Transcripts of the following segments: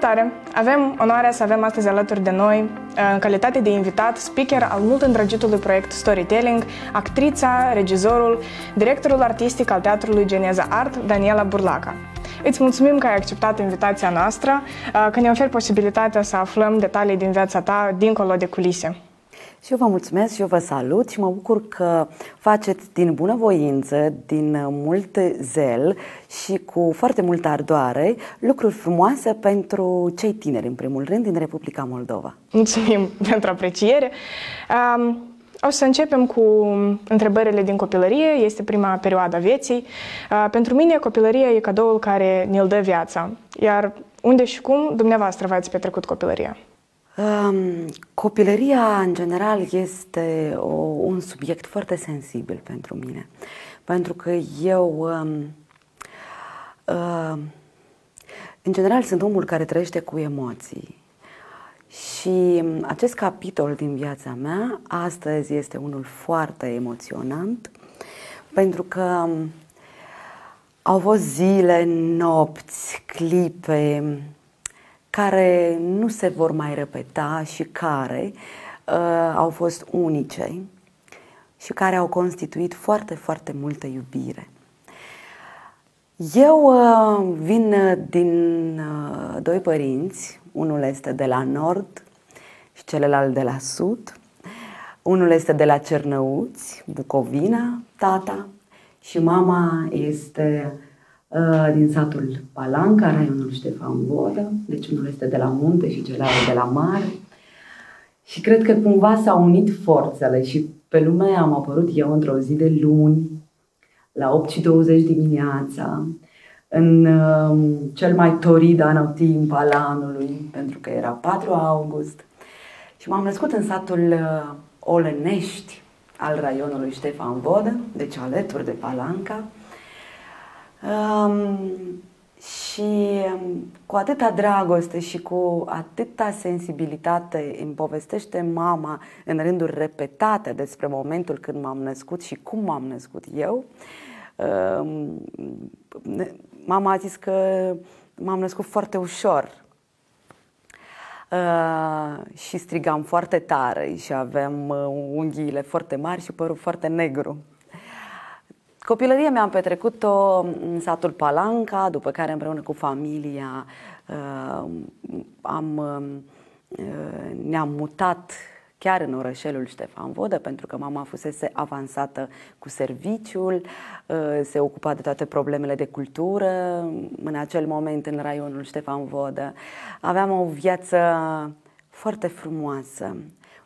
Salutare! Avem onoarea să avem astăzi alături de noi, uh, în calitate de invitat, speaker al mult îndrăgitului proiect Storytelling, actrița, regizorul, directorul artistic al Teatrului Geneza Art, Daniela Burlaca. Îți mulțumim că ai acceptat invitația noastră, uh, că ne oferi posibilitatea să aflăm detalii din viața ta dincolo de culise. Și eu vă mulțumesc și eu vă salut și mă bucur că faceți din bunăvoință, din mult zel și cu foarte multă ardoare lucruri frumoase pentru cei tineri, în primul rând, din Republica Moldova. Mulțumim pentru apreciere. Um, o să începem cu întrebările din copilărie. Este prima perioadă a vieții. Uh, pentru mine, copilăria e cadoul care ne-l dă viața. Iar unde și cum dumneavoastră v-ați petrecut copilăria? Um, copilăria, în general, este o, un subiect foarte sensibil pentru mine. Pentru că eu, um, uh, în general, sunt omul care trăiește cu emoții. Și acest capitol din viața mea, astăzi, este unul foarte emoționant, pentru că um, au fost zile, nopți, clipe, care nu se vor mai repeta și care uh, au fost unice și care au constituit foarte, foarte multă iubire. Eu uh, vin din uh, doi părinți, unul este de la nord și celălalt de la sud. Unul este de la Cernăuți, Bucovina, tata, și mama este Uh, din satul Palanca, raionul Ștefan Vodă, deci unul este de la munte și celălalt de la mare. Și cred că cumva s-au unit forțele și pe lume am apărut eu într-o zi de luni, la 8 și 20 dimineața, în uh, cel mai torid anotimp al anului, pentru că era 4 august. Și m-am născut în satul uh, Olenești al raionului Ștefan Vodă, deci alături de Palanca. Um, și cu atâta dragoste și cu atâta sensibilitate îmi povestește mama în rânduri repetate despre momentul când m-am născut și cum m-am născut eu. Um, mama a zis că m-am născut foarte ușor, Uh, și strigam foarte tare și aveam uh, unghiile foarte mari și părul foarte negru. Copilăria mea am petrecut-o în satul Palanca, după care împreună cu familia uh, am, uh, ne-am mutat chiar în orășelul Ștefan Vodă, pentru că mama fusese avansată cu serviciul, uh, se ocupa de toate problemele de cultură în acel moment în raionul Ștefan Vodă. Aveam o viață foarte frumoasă,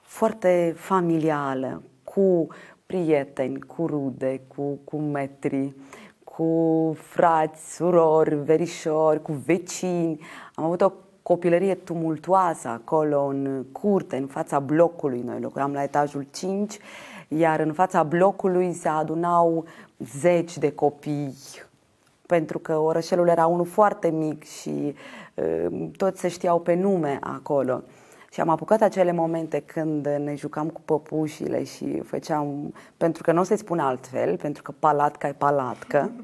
foarte familială, cu prieteni, cu rude, cu, cu metri, cu frați, surori, verișori, cu vecini. Am avut o copilărie tumultuoasă acolo în curte, în fața blocului. Noi locuiam la etajul 5, iar în fața blocului se adunau zeci de copii, pentru că orășelul era unul foarte mic și uh, toți se știau pe nume acolo. Și am apucat acele momente când ne jucam cu păpușile și făceam, pentru că nu o să-i spun altfel, pentru că palatca e palatcă.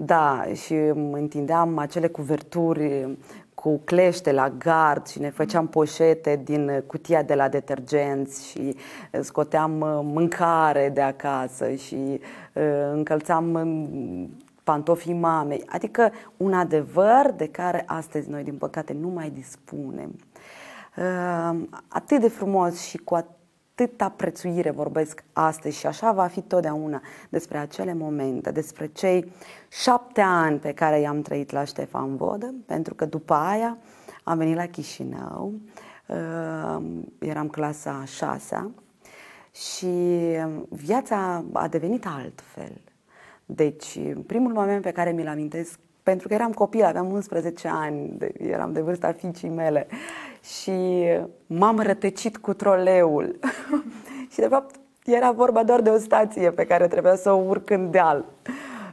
Da, și întindeam acele cuverturi cu clește la gard și ne făceam poșete din cutia de la detergenți și scoteam mâncare de acasă și uh, încălțam um, pantofii mamei. Adică un adevăr de care astăzi noi, din păcate, nu mai dispunem. Ehm, atât de frumos și cu atâta prețuire vorbesc astăzi și așa va fi totdeauna despre acele momente, despre cei șapte ani pe care i-am trăit la Ștefan Vodă, pentru că după aia am venit la Chișinău, ehm, eram clasa a șasea și viața a devenit altfel. Deci, primul moment pe care mi-l amintesc pentru că eram copil, aveam 11 ani, eram de vârsta fiicii mele și m-am rătăcit cu troleul. și de fapt era vorba doar de o stație pe care trebuia să o urc în deal.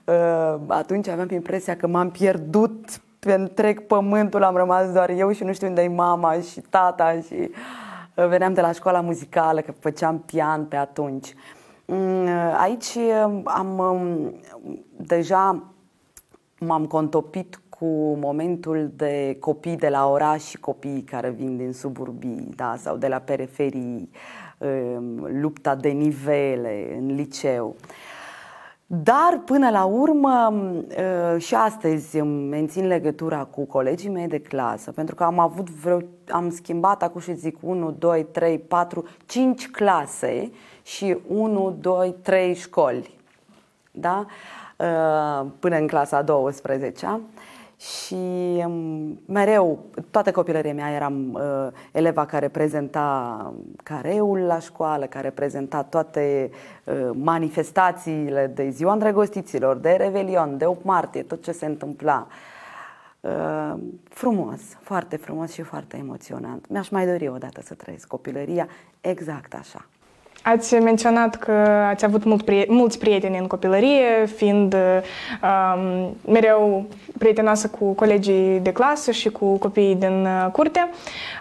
Uh, atunci aveam impresia că m-am pierdut pe întreg pământul, am rămas doar eu și nu știu unde e mama și tata și uh, veneam de la școala muzicală, că făceam pian pe atunci. Mm, aici am deja m-am contopit cu momentul de copii de la oraș și copii care vin din suburbii da, sau de la periferii, um, lupta de nivele în liceu. Dar până la urmă uh, și astăzi mențin legătura cu colegii mei de clasă, pentru că am avut vreo, am schimbat acum și zic 1, 2, 3, 4, 5 clase și 1, 2, 3 școli. Da? Uh, până în clasa 12 și um, mereu, toată copilăria mea eram uh, eleva care prezenta careul la școală, care prezenta toate uh, manifestațiile de ziua îndrăgostiților, de Revelion, de 8 martie, tot ce se întâmpla. Uh, frumos, foarte frumos și foarte emoționant. Mi-aș mai dori odată să trăiesc copilăria exact așa. Ați menționat că ați avut mult prie- mulți prieteni în copilărie, fiind um, mereu prietenoasă cu colegii de clasă și cu copiii din uh, curte.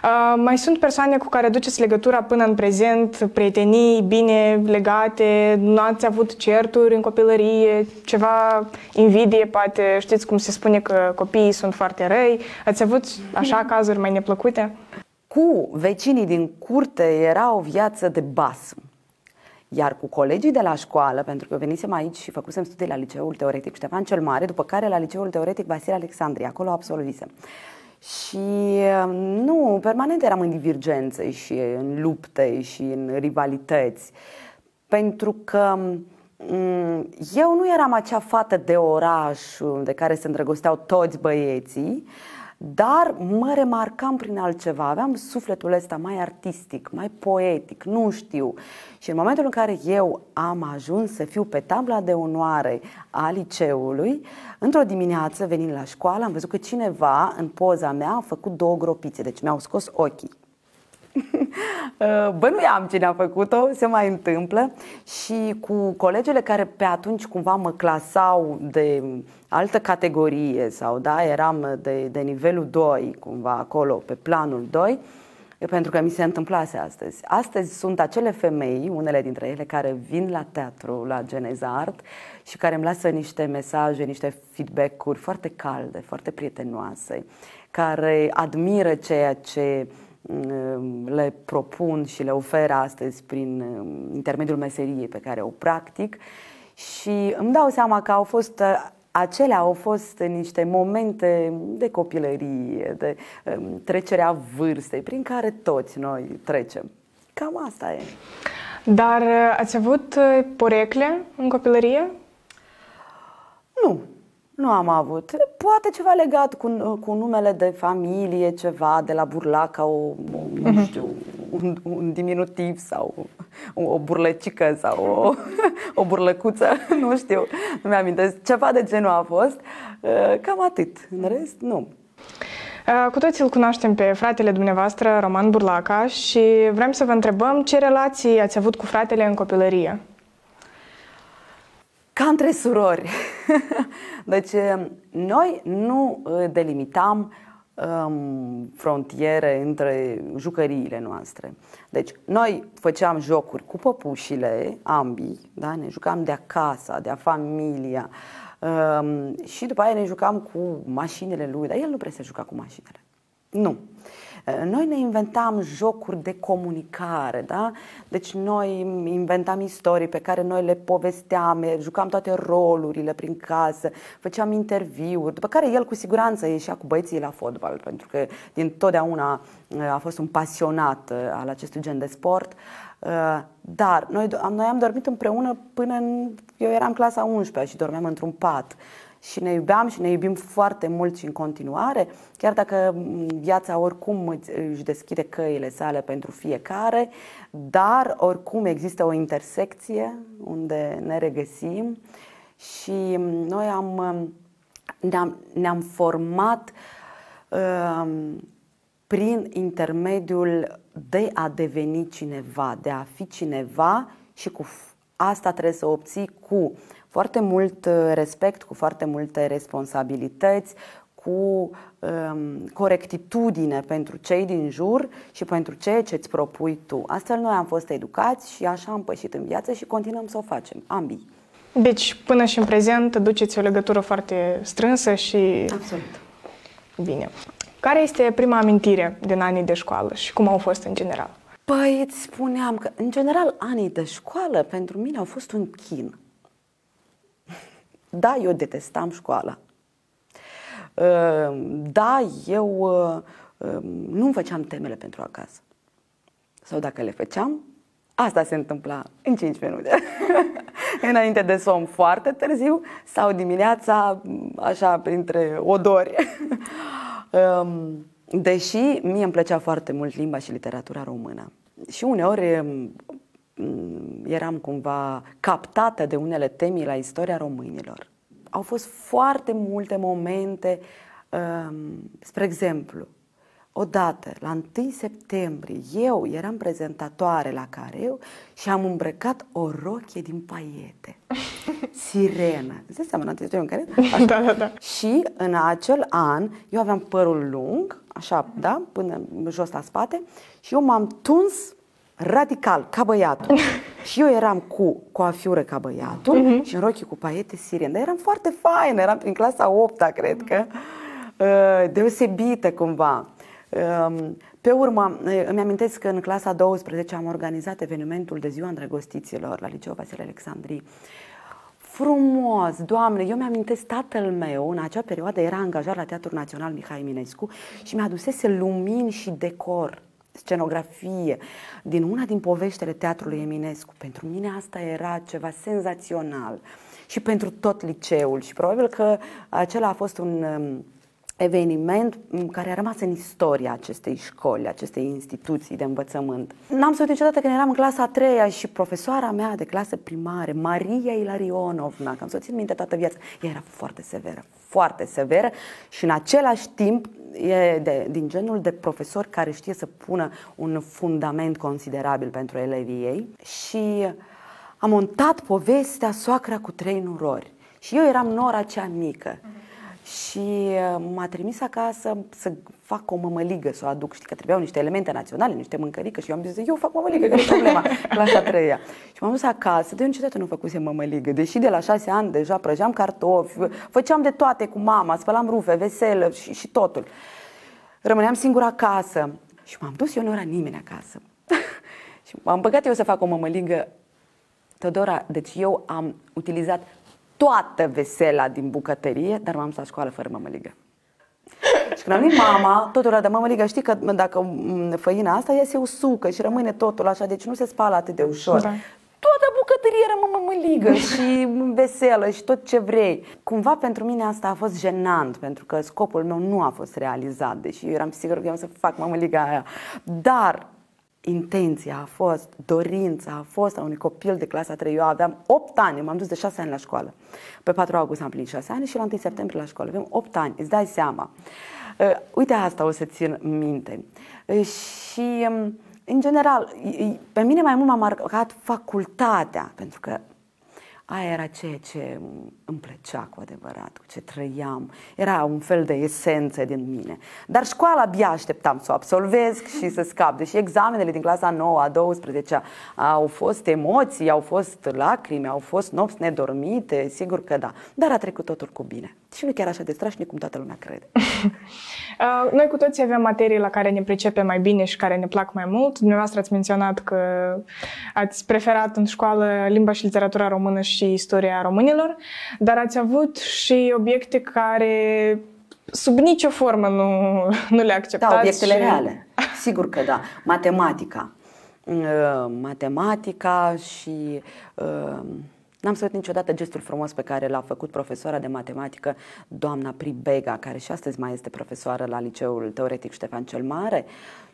Uh, mai sunt persoane cu care duceți legătura până în prezent, prietenii bine legate, nu ați avut certuri în copilărie, ceva invidie, poate știți cum se spune că copiii sunt foarte răi. Ați avut așa cazuri mai neplăcute? Cu vecinii din curte era o viață de basm. Iar cu colegii de la școală, pentru că venisem aici și făcusem studii la Liceul Teoretic Ștefan cel Mare, după care la Liceul Teoretic Vasile Alexandria, acolo absolvisem. Și nu, permanent eram în divergențe și în lupte și în rivalități. Pentru că mm, eu nu eram acea fată de oraș de care se îndrăgosteau toți băieții, dar mă remarcam prin altceva, aveam sufletul ăsta mai artistic, mai poetic, nu știu. Și în momentul în care eu am ajuns să fiu pe tabla de onoare a liceului, într-o dimineață, venind la școală, am văzut că cineva în poza mea a făcut două gropițe, deci mi-au scos ochii. Bănuiam cine a făcut-o, se mai întâmplă și cu colegele care pe atunci cumva mă clasau de altă categorie sau da, eram de, de nivelul 2 cumva acolo pe planul 2 pentru că mi se întâmplase astăzi. Astăzi sunt acele femei, unele dintre ele, care vin la teatru, la Geneza Art și care îmi lasă niște mesaje, niște feedback-uri foarte calde, foarte prietenoase, care admiră ceea ce mm, le propun și le ofer astăzi prin mm, intermediul meseriei pe care o practic și îmi dau seama că au fost acelea au fost niște momente de copilărie, de um, trecerea vârstei, prin care toți noi trecem. Cam asta e. Dar uh, ați avut uh, porecle în copilărie? Nu, nu am avut. Poate ceva legat cu, uh, cu numele de familie, ceva de la burlaca, o, o nu mhm. știu, un, un diminutiv sau o burlăcică sau o, o burlăcuță, nu știu, nu mi-amintesc, ceva de genul a fost. Uh, cam atât. În rest, nu. Uh, cu toții îl cunoaștem pe fratele dumneavoastră, Roman Burlaca, și vrem să vă întrebăm ce relații ați avut cu fratele în copilărie? Ca între surori. Deci, noi nu delimitam um, frontiere între jucăriile noastre. Deci, noi făceam jocuri cu păpușile, ambii, da? ne jucam de acasă, de a familia um, și după aia ne jucam cu mașinile lui, dar el nu prea se juca cu mașinile. Nu. Noi ne inventam jocuri de comunicare, da? Deci noi inventam istorii pe care noi le povesteam, jucam toate rolurile prin casă, făceam interviuri, după care el cu siguranță ieșea cu băieții la fotbal, pentru că din totdeauna uh, a fost un pasionat uh, al acestui gen de sport. Uh, dar noi, noi am dormit împreună până în, eu eram clasa 11 și dormeam într-un pat și ne iubeam și ne iubim foarte mult și în continuare, chiar dacă viața oricum își deschide căile sale pentru fiecare, dar oricum există o intersecție unde ne regăsim și noi am, ne-am, ne-am format um, prin intermediul de a deveni cineva, de a fi cineva și cu asta trebuie să obții cu foarte mult uh, respect, cu foarte multe responsabilități, cu um, corectitudine pentru cei din jur și pentru ceea ce îți propui tu. Astfel noi am fost educați și așa am pășit în viață și continuăm să o facem, ambii. Deci, până și în prezent, duceți o legătură foarte strânsă și... Absolut Bine. Care este prima amintire din anii de școală și cum au fost în general? Păi îți spuneam că, în general, anii de școală pentru mine au fost un chin. Da, eu detestam școala. Ă, da, eu ă, ă, nu-mi făceam temele pentru acasă. Sau dacă le făceam, asta se întâmpla în 5 minute. Înainte de somn foarte târziu sau dimineața, așa, printre odori. Deși mie îmi plăcea foarte mult limba și literatura română. Și uneori eram cumva captată de unele temi la istoria românilor au fost foarte multe momente, um, spre exemplu, odată, la 1 septembrie, eu eram prezentatoare la Careu și am îmbrăcat o rochie din paiete. Sirenă. Îți dai seama, în care? Da, da, da. Și în acel an, eu aveam părul lung, așa, da, până jos la spate, și eu m-am tuns radical, ca băiatul. și eu eram cu coafiură ca băiatul uh-huh. și în rochii cu paiete siren. Dar eram foarte faină, eram prin clasa 8 cred că, uh, deosebită cumva. Um, pe urmă, uh, îmi amintesc că în clasa 12 am organizat evenimentul de ziua îndrăgostiților la Liceul Vasile Alexandrii. Frumos, Doamne, eu mi-amintesc tatăl meu, în acea perioadă era angajat la Teatrul Național Mihai Eminescu și mi-adusese lumini și decor scenografie, din una din poveștile teatrului Eminescu. Pentru mine asta era ceva senzațional și pentru tot liceul și probabil că acela a fost un um, eveniment care a rămas în istoria acestei școli, acestei instituții de învățământ. N-am să niciodată când eram în clasa a treia și profesoara mea de clasă primare, Maria Ilarionovna, că am să o țin minte toată viața, ea era foarte severă, foarte severă și în același timp e de, din genul de profesori care știe să pună un fundament considerabil pentru elevii ei și am montat povestea Soacra cu trei nurori. Și eu eram nora cea mică. Și uh, m-a trimis acasă să fac o mămăligă, să o aduc. Știi că trebuiau niște elemente naționale, niște mâncărică și eu am zis, eu fac mămăligă, care e problema? Clasa treia. Și m-am dus acasă, de niciodată nu făcuse mămăligă, deși de la șase ani deja prăjeam cartofi, făceam de toate cu mama, spălam rufe, veselă și, și totul. Rămâneam singur acasă și m-am dus, eu nu era nimeni acasă. și m-am băgat eu să fac o mămăligă. Teodora, deci eu am utilizat toată vesela din bucătărie, dar m-am dus la școală fără mămăligă. Și când am venit mama, totul era de mămăligă, știi că dacă făina asta ea se usucă și rămâne totul așa, deci nu se spală atât de ușor. Da. Toată bucătăria era mămăligă și veselă și tot ce vrei. Cumva pentru mine asta a fost jenant, pentru că scopul meu nu a fost realizat, deși eu eram sigur că eu să fac mămăliga aia. Dar intenția a fost, dorința a fost a unui copil de clasa 3. Eu aveam 8 ani, m-am dus de 6 ani la școală. Pe 4 august am plinit 6 ani și la 1 septembrie la școală. Avem 8 ani, îți dai seama. Uh, uite asta o să țin minte. Uh, și, um, în general, pe mine mai mult m-a marcat facultatea, pentru că Aia era ceea ce îmi plăcea cu adevărat, cu ce trăiam. Era un fel de esență din mine. Dar școala abia așteptam să o absolvez și să scap. Deși examenele din clasa 9 a 12 au fost emoții, au fost lacrimi, au fost nopți nedormite, sigur că da. Dar a trecut totul cu bine. Și nu chiar așa de strașnic cum toată lumea crede. Uh, noi cu toții avem materii la care ne pricepem mai bine și care ne plac mai mult. Dumneavoastră ați menționat că ați preferat în școală limba și literatura română și istoria românilor, dar ați avut și obiecte care sub nicio formă nu, nu le acceptați. Da, obiectele și... reale. Sigur că da. Matematica. Uh, matematica și uh, N-am să uit niciodată gestul frumos pe care l-a făcut profesoara de matematică, doamna Pribega, care și astăzi mai este profesoară la Liceul Teoretic Ștefan cel Mare.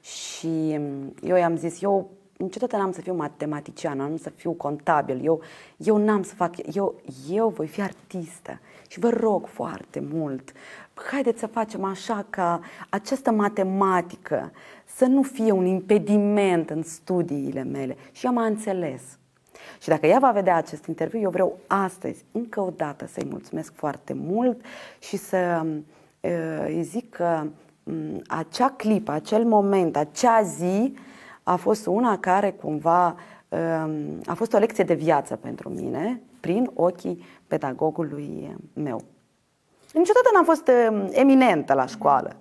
Și mm, eu i-am zis, eu niciodată n-am să fiu matematician, n-am să fiu contabil, eu, eu n-am să fac, eu, eu voi fi artistă. Și vă rog foarte mult, haideți să facem așa ca această matematică să nu fie un impediment în studiile mele. Și ea m-a înțeles. Și dacă ea va vedea acest interviu, eu vreau astăzi, încă o dată, să-i mulțumesc foarte mult și să uh, îi zic că um, acea clipă, acel moment, acea zi a fost una care cumva um, a fost o lecție de viață pentru mine prin ochii pedagogului meu. Niciodată n-am fost uh, eminentă la școală.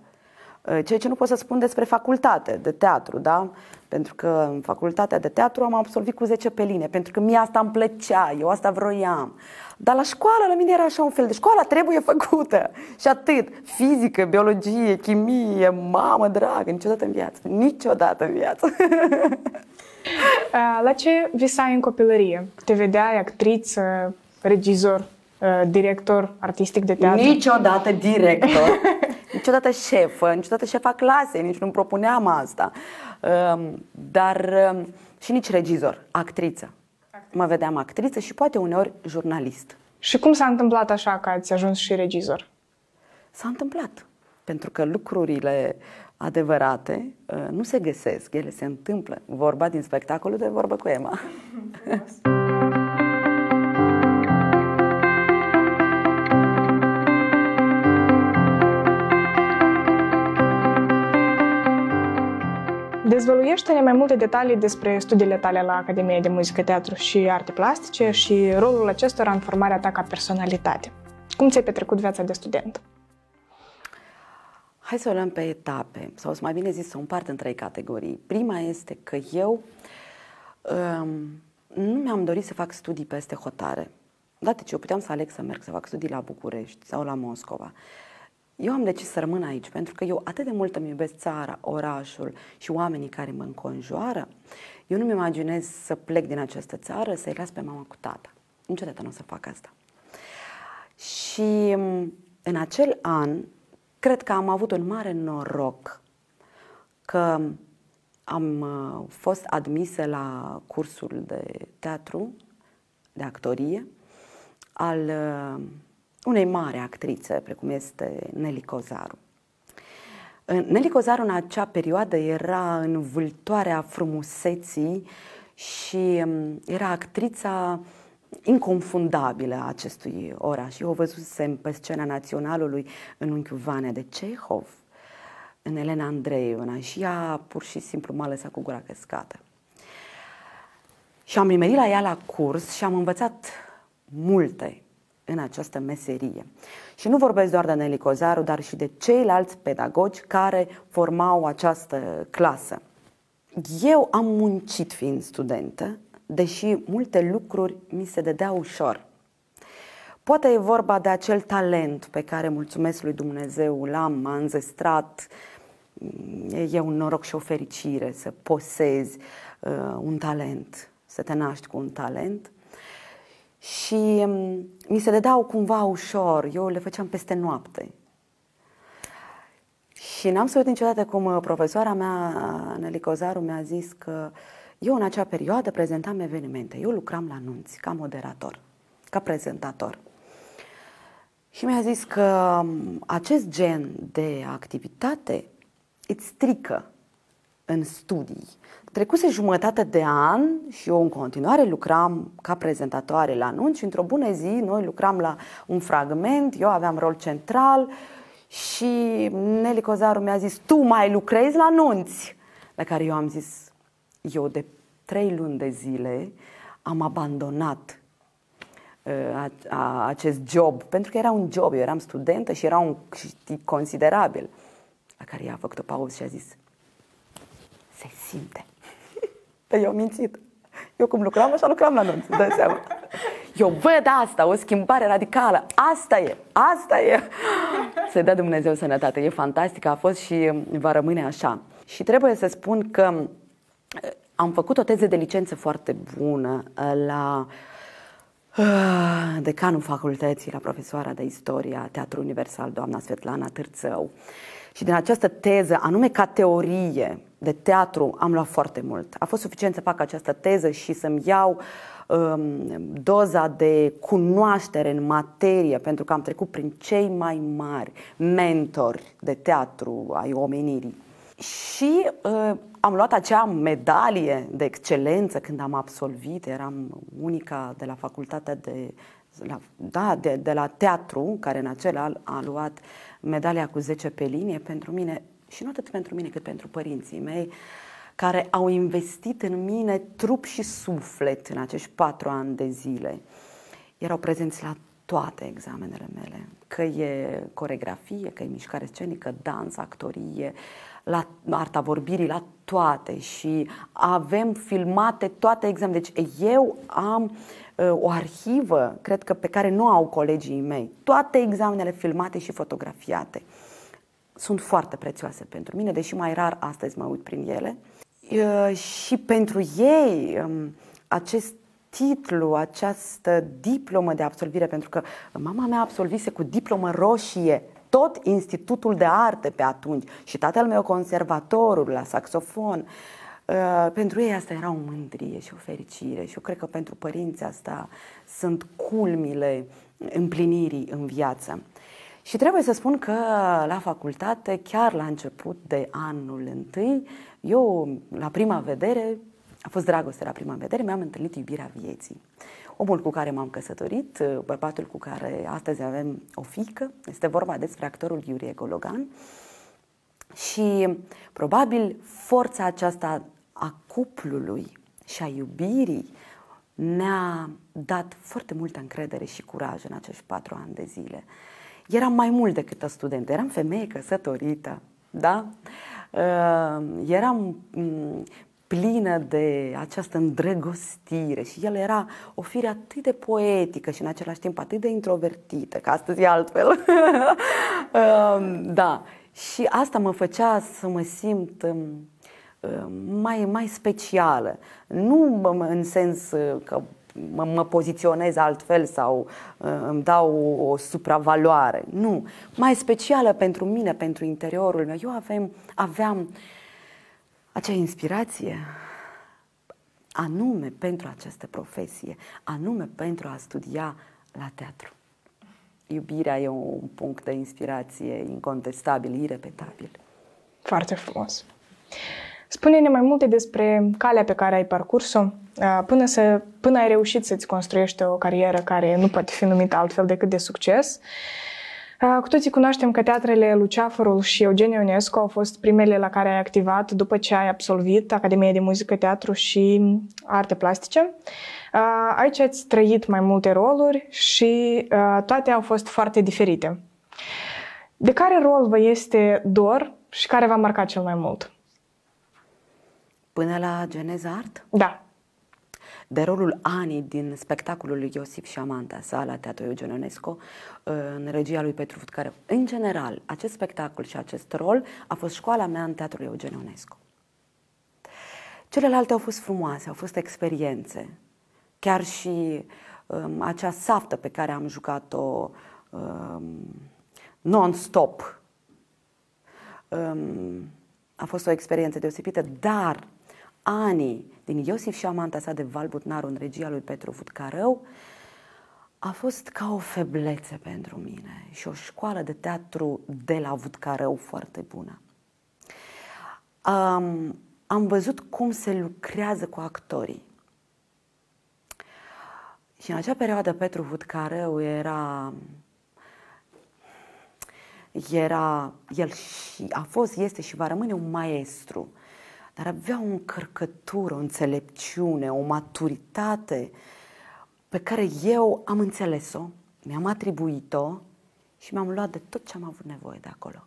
Uh, ceea ce nu pot să spun despre facultate de teatru, da? Pentru că în facultatea de teatru am absolvit cu 10 pe linie, pentru că mie asta îmi plăcea, eu asta vroiam. Dar la școală, la mine era așa un fel de școală trebuie făcută. Și atât. Fizică, biologie, chimie, mamă dragă, niciodată în viață. Niciodată în viață. La ce visai în copilărie? Te vedeai actriță, regizor, director artistic de teatru? Niciodată director, niciodată șefă, niciodată șefa clasei, nici nu propuneam asta. Dar și nici regizor, actriță mă vedeam actriță și poate uneori jurnalist. Și cum s-a întâmplat așa că ați ajuns și regizor? S-a întâmplat. Pentru că lucrurile adevărate uh, nu se găsesc, ele se întâmplă. Vorba din spectacolul de vorbă cu Emma. Dezvăluiește-ne mai multe detalii despre studiile tale la Academia de Muzică, Teatru și Arte Plastice și rolul acestora în formarea ta ca personalitate. Cum ți-ai petrecut viața de student? Hai să o luăm pe etape, sau să mai bine zis să o împart în trei categorii. Prima este că eu um, nu mi-am dorit să fac studii peste hotare. Dată ce eu puteam să aleg să merg să fac studii la București sau la Moscova. Eu am decis să rămân aici pentru că eu atât de mult îmi iubesc țara, orașul și oamenii care mă înconjoară. Eu nu-mi imaginez să plec din această țară, să-i las pe mama cu tata. Niciodată nu o să fac asta. Și mm, în acel an, cred că am avut un mare noroc că am uh, fost admisă la cursul de teatru, de actorie, al uh, unei mari actrițe, precum este Nelly Cozaru. Nelly Cozaru în acea perioadă era în vâltoarea frumuseții și um, era actrița inconfundabilă a acestui oraș. Eu o văzusem pe scena naționalului în unchiul Vane de Cehov, în Elena Andreevna și ea pur și simplu m-a lăsat cu gura căscată. Și am nimerit la ea la curs și am învățat multe în această meserie. Și nu vorbesc doar de Nelly Cozaru, dar și de ceilalți pedagogi care formau această clasă. Eu am muncit fiind studentă, deși multe lucruri mi se dădea ușor. Poate e vorba de acel talent pe care mulțumesc lui Dumnezeu l-am înzestrat. E un noroc și o fericire să posezi uh, un talent, să te naști cu un talent și mm, mi se dădeau cumva ușor, eu le făceam peste noapte. Și n-am să uit niciodată cum uh, profesoara mea, Nelly Cozaru, mi-a zis că eu în acea perioadă prezentam evenimente. Eu lucram la anunți ca moderator, ca prezentator. Și mi-a zis că mm, acest gen de activitate îți strică în studii. Trecuse jumătate de an și eu în continuare lucram ca prezentatoare la anunț și într-o bună zi noi lucram la un fragment, eu aveam rol central și Nelly Cozaru mi-a zis, tu mai lucrezi la anunți? La care eu am zis, eu de trei luni de zile am abandonat uh, a, a, acest job, pentru că era un job, eu eram studentă și era un câștig considerabil. La care ea a făcut o pauză și a zis, se simte. Dar eu am mințit. Eu cum lucram, așa lucram la anunț, dă seama. Eu văd asta, o schimbare radicală. Asta e, asta e. Să-i dea Dumnezeu sănătate. E fantastic, a fost și va rămâne așa. Și trebuie să spun că eh, am făcut o teză de licență foarte bună eh, la eh, decanul facultății, la profesoara de istorie a Teatru Universal, doamna Svetlana Târțău. Și din această teză, anume ca teorie de teatru, am luat foarte mult. A fost suficient să fac această teză și să-mi iau um, doza de cunoaștere în materie, pentru că am trecut prin cei mai mari mentori de teatru ai omenirii. Și uh, am luat acea medalie de excelență când am absolvit, eram unica de la facultatea de, la, da, de, de la teatru, care în acel an a luat medalia cu 10 pe linie, pentru mine, și nu atât pentru mine cât pentru părinții mei, care au investit în mine trup și suflet în acești patru ani de zile. Erau prezenți la toate examenele mele, că e coregrafie, că e mișcare scenică, dans, actorie, la arta vorbirii, la toate și avem filmate toate examenele. Deci eu am uh, o arhivă, cred că pe care nu au colegii mei, toate examenele filmate și fotografiate. Sunt foarte prețioase pentru mine, deși mai rar astăzi mă uit prin ele. Uh, și pentru ei um, acest titlu, această diplomă de absolvire, pentru că mama mea absolvise cu diplomă roșie tot Institutul de Arte pe atunci și tatăl meu conservatorul la saxofon. Uh, pentru ei asta era o mândrie și o fericire și eu cred că pentru părinții asta sunt culmile împlinirii în viață. Și trebuie să spun că la facultate, chiar la început de anul întâi, eu, la prima vedere, a fost dragoste la prima vedere, mi-am întâlnit iubirea vieții. Omul cu care m-am căsătorit, bărbatul cu care astăzi avem o fică, este vorba despre actorul Iurie Gologan. Și probabil forța aceasta a cuplului și a iubirii ne-a dat foarte multă încredere și curaj în acești patru ani de zile. Eram mai mult decât o studentă, eram femeie căsătorită, da? Uh, eram mm, plină de această îndrăgostire și el era o fire atât de poetică și în același timp atât de introvertită, că astăzi e altfel. Um, da, și asta mă făcea să mă simt um, um, mai, mai specială. Nu în sens uh, că mă, mă poziționez altfel sau uh, îmi dau o, o supravaloare. Nu, mai specială pentru mine, pentru interiorul meu. Eu aveam, aveam acea inspirație anume pentru această profesie, anume pentru a studia la teatru. Iubirea e un punct de inspirație incontestabil, irepetabil. Foarte frumos. Spune-ne mai multe despre calea pe care ai parcurs-o uh, până, să, până ai reușit să-ți construiești o carieră care nu poate fi numită altfel decât de succes cu toții cunoaștem că teatrele Luceafărul și Eugen Ionescu au fost primele la care ai activat după ce ai absolvit Academia de Muzică, Teatru și Arte Plastice. Aici ați trăit mai multe roluri și toate au fost foarte diferite. De care rol vă este dor și care v-a marcat cel mai mult? Până la Geneza Art? Da de rolul Ani din spectacolul lui Iosif și Amanta sa la Teatru Eugen Ionesco în regia lui Petru Futcare. În general, acest spectacol și acest rol a fost școala mea în Teatrul Eugen Ionesco. Celelalte au fost frumoase, au fost experiențe. Chiar și um, acea saftă pe care am jucat-o um, non-stop um, a fost o experiență deosebită, dar anii din Iosif și Amanta sa de Val Butnaru în regia lui Petru Futcarău a fost ca o feblețe pentru mine și o școală de teatru de la Vutcarău foarte bună. Um, am văzut cum se lucrează cu actorii. Și în acea perioadă Petru Vutcarău era era, el și a fost, este și va rămâne un maestru dar avea o încărcătură, o înțelepciune, o maturitate pe care eu am înțeles-o, mi-am atribuit-o și mi-am luat de tot ce am avut nevoie de acolo.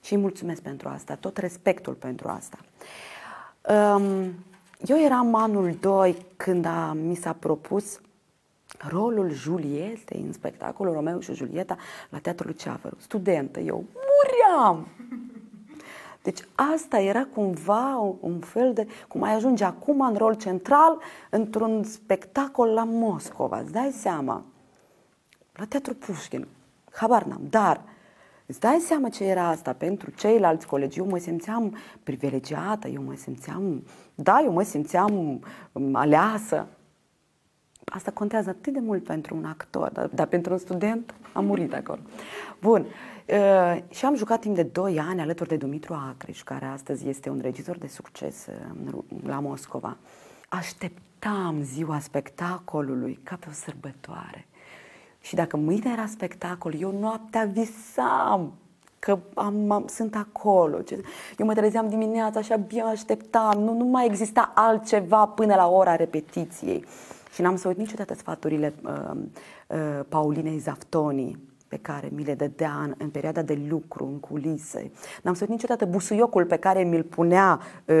Și îi mulțumesc pentru asta, tot respectul pentru asta. Um, eu eram anul 2 când a, mi s-a propus rolul Julietei în spectacolul Romeo și Julieta la Teatrul Ceafăru. Studentă, eu muream! Deci asta era cumva un fel de, cum ai ajunge acum în rol central într-un spectacol la Moscova, îți dai seama, la Teatru Pușkin, habar n-am, dar îți dai seama ce era asta pentru ceilalți colegi, eu mă simțeam privilegiată, eu mă simțeam, da, eu mă simțeam um, aleasă, asta contează atât de mult pentru un actor, dar, dar pentru un student am murit acolo. Bun, Uh, și am jucat timp de 2 ani alături de Dumitru Acreș, care astăzi este un regizor de succes uh, la Moscova. Așteptam ziua spectacolului ca pe o sărbătoare. Și dacă mâine era spectacol, eu noaptea visam că am, am, sunt acolo. Eu mă trezeam dimineața și abia așteptam. Nu, nu mai exista altceva până la ora repetiției. Și n-am să uit niciodată sfaturile uh, uh, Paulinei Zaftoni, pe care mi le dădea în, în perioada de lucru, în culise. N-am să niciodată busuiocul pe care mi-l punea uh,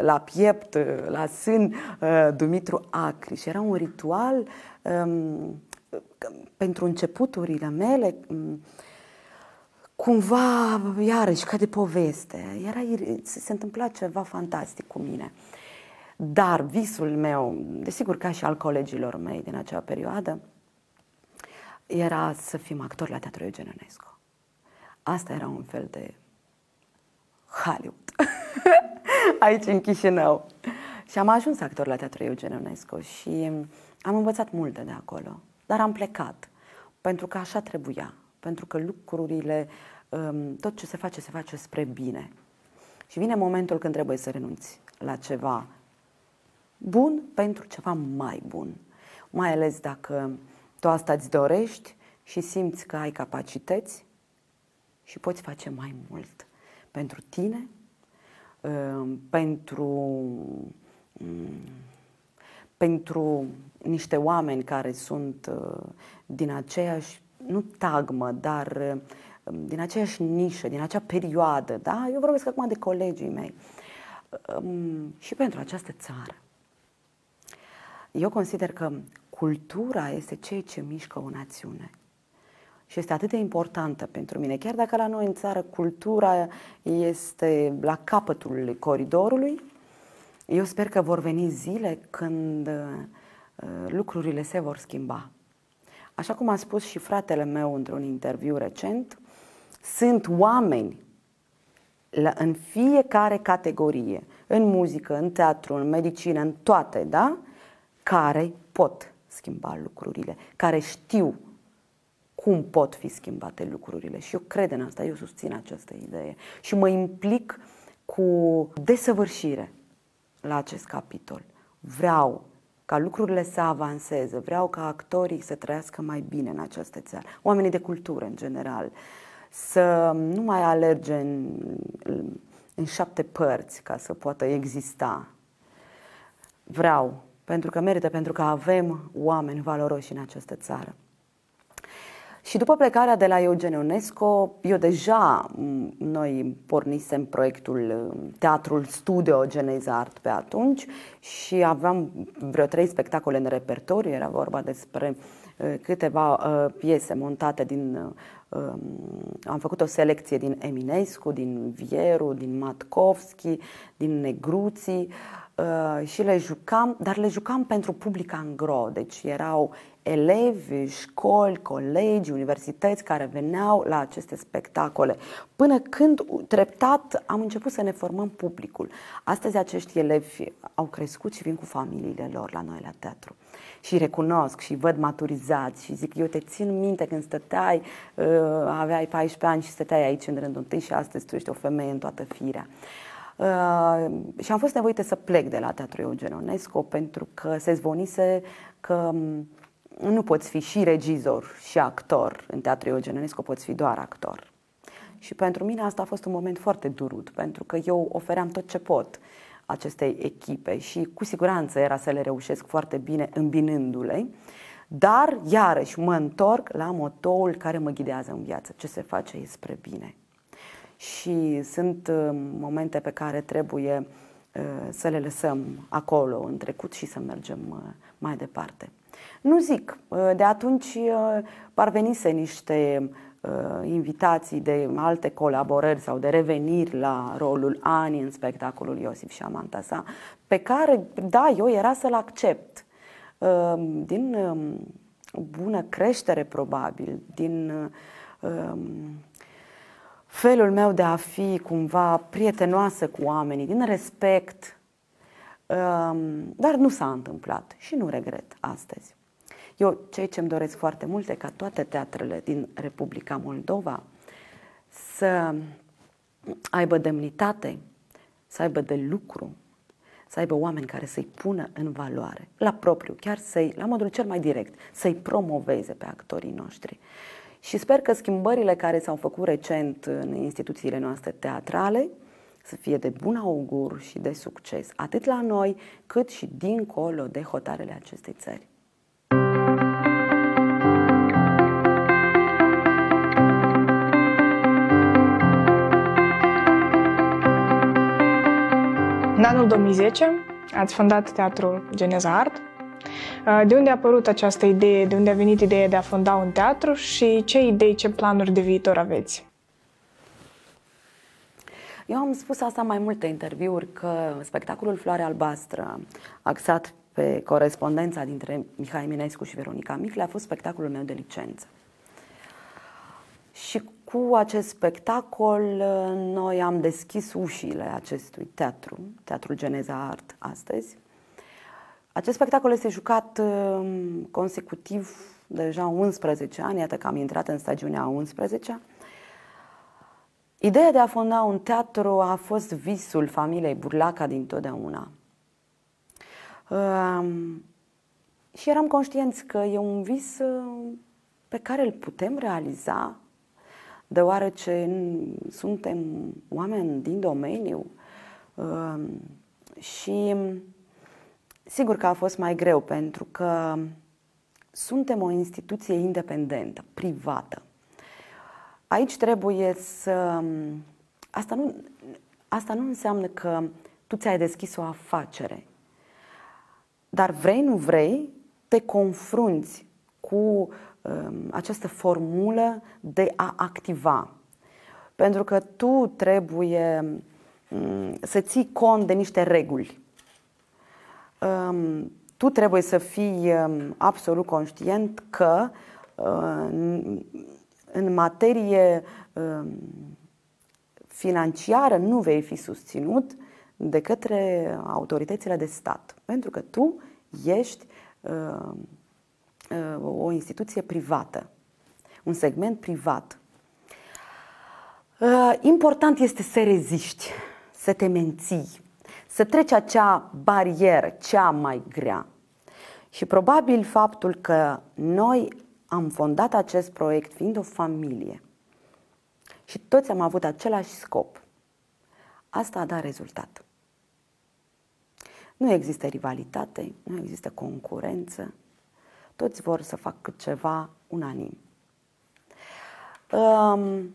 la piept, uh, la sân, uh, Dumitru Acri. Și era un ritual um, pentru începuturile mele, um, cumva, iarăși, ca de poveste. Era, se, se întâmpla ceva fantastic cu mine. Dar visul meu, desigur ca și al colegilor mei din acea perioadă, era să fim actori la Teatrul Eugen Ionescu. Asta era un fel de Hollywood. Aici în Chișinău. Și am ajuns actor la Teatrul Eugen Ionescu și am învățat multe de acolo. Dar am plecat. Pentru că așa trebuia. Pentru că lucrurile, um, tot ce se face, se face spre bine. Și vine momentul când trebuie să renunți la ceva bun pentru ceva mai bun. Mai ales dacă tu asta îți dorești și simți că ai capacități și poți face mai mult pentru tine, uh, pentru, mm, pentru niște oameni care sunt uh, din aceeași, nu tagmă, dar uh, din aceeași nișă, din acea perioadă, da? Eu vorbesc acum de colegii mei. Um, și pentru această țară. Eu consider că cultura este ceea ce mișcă o națiune. Și este atât de importantă pentru mine. Chiar dacă la noi în țară cultura este la capătul coridorului, eu sper că vor veni zile când uh, lucrurile se vor schimba. Așa cum a spus și fratele meu într-un interviu recent, sunt oameni la, în fiecare categorie, în muzică, în teatru, în medicină, în toate, da? Care pot schimba lucrurile, care știu cum pot fi schimbate lucrurile. Și eu cred în asta, eu susțin această idee și mă implic cu desăvârșire la acest capitol. Vreau ca lucrurile să avanseze, vreau ca actorii să trăiască mai bine în această țară, oamenii de cultură în general, să nu mai alerge în, în șapte părți ca să poată exista. Vreau pentru că merită, pentru că avem oameni valoroși în această țară. Și după plecarea de la Eugen Ionesco, eu deja, noi pornisem proiectul Teatrul Studio Geneza Art pe atunci și aveam vreo trei spectacole în repertoriu, era vorba despre câteva piese montate din am făcut o selecție din Eminescu, din Vieru, din Matkovski, din Negruții Uh, și le jucam, dar le jucam pentru public angro, deci erau elevi, școli, colegi, universități care veneau la aceste spectacole. Până când treptat am început să ne formăm publicul. Astăzi acești elevi au crescut și vin cu familiile lor la noi la teatru. Și recunosc și văd maturizați și zic, eu te țin minte când stăteai, uh, aveai 14 ani și stăteai aici în rândul întâi și astăzi tu ești o femeie în toată firea. Uh, și am fost nevoită să plec de la Teatrul Eugen Onesco pentru că se zvonise că um, nu poți fi și regizor și actor în Teatrul Eugen Onesco, poți fi doar actor. Și pentru mine asta a fost un moment foarte durut, pentru că eu ofeream tot ce pot acestei echipe și cu siguranță era să le reușesc foarte bine îmbinându-le, dar iarăși mă întorc la motoul care mă ghidează în viață, ce se face e spre bine și sunt uh, momente pe care trebuie uh, să le lăsăm acolo în trecut și să mergem uh, mai departe. Nu zic, de atunci parvenise niște invitații de alte colaborări sau de reveniri la rolul Ani în spectacolul Iosif și Amanta sa, pe care, da, eu era să-l accept. Din um, bună creștere, probabil, din um, felul meu de a fi cumva prietenoasă cu oamenii, din respect, um, dar nu s-a întâmplat și nu regret astăzi. Eu, ceea ce îmi doresc foarte mult e ca toate teatrele din Republica Moldova să aibă demnitate, să aibă de lucru, să aibă oameni care să-i pună în valoare, la propriu, chiar să-i, la modul cel mai direct, să-i promoveze pe actorii noștri. Și sper că schimbările care s-au făcut recent în instituțiile noastre teatrale să fie de bun augur și de succes, atât la noi, cât și dincolo de hotarele acestei țări. În anul 2010 ați fondat teatrul Geneza Art, de unde a apărut această idee? De unde a venit ideea de a fonda un teatru și ce idei, ce planuri de viitor aveți? Eu am spus asta în mai multe interviuri că spectacolul Floare Albastră, axat pe corespondența dintre Mihai Minescu și Veronica Micle, a fost spectacolul meu de licență. Și cu acest spectacol noi am deschis ușile acestui teatru, Teatrul Geneza Art, astăzi. Acest spectacol este jucat um, consecutiv deja 11 ani, iată că am intrat în stagiunea 11 Ideea de a fonda un teatru a fost visul familiei Burlaca din totdeauna. Um, și eram conștienți că e un vis uh, pe care îl putem realiza, deoarece suntem oameni din domeniu. Um, și sigur că a fost mai greu pentru că suntem o instituție independentă, privată. Aici trebuie să. Asta nu, asta nu înseamnă că tu ți-ai deschis o afacere. Dar vrei, nu vrei, te confrunți cu um, această formulă de a activa. Pentru că tu trebuie um, să ții cont de niște reguli. Um, tu trebuie să fii um, absolut conștient că uh, în materie um, financiară nu vei fi susținut de către autoritățile de stat, pentru că tu ești uh, uh, o instituție privată, un segment privat. Uh, important este să reziști, să te menții, să treci acea barieră cea mai grea. Și probabil faptul că noi am fondat acest proiect fiind o familie și toți am avut același scop. Asta a dat rezultat. Nu există rivalitate, nu există concurență, toți vor să facă ceva unanim. Um,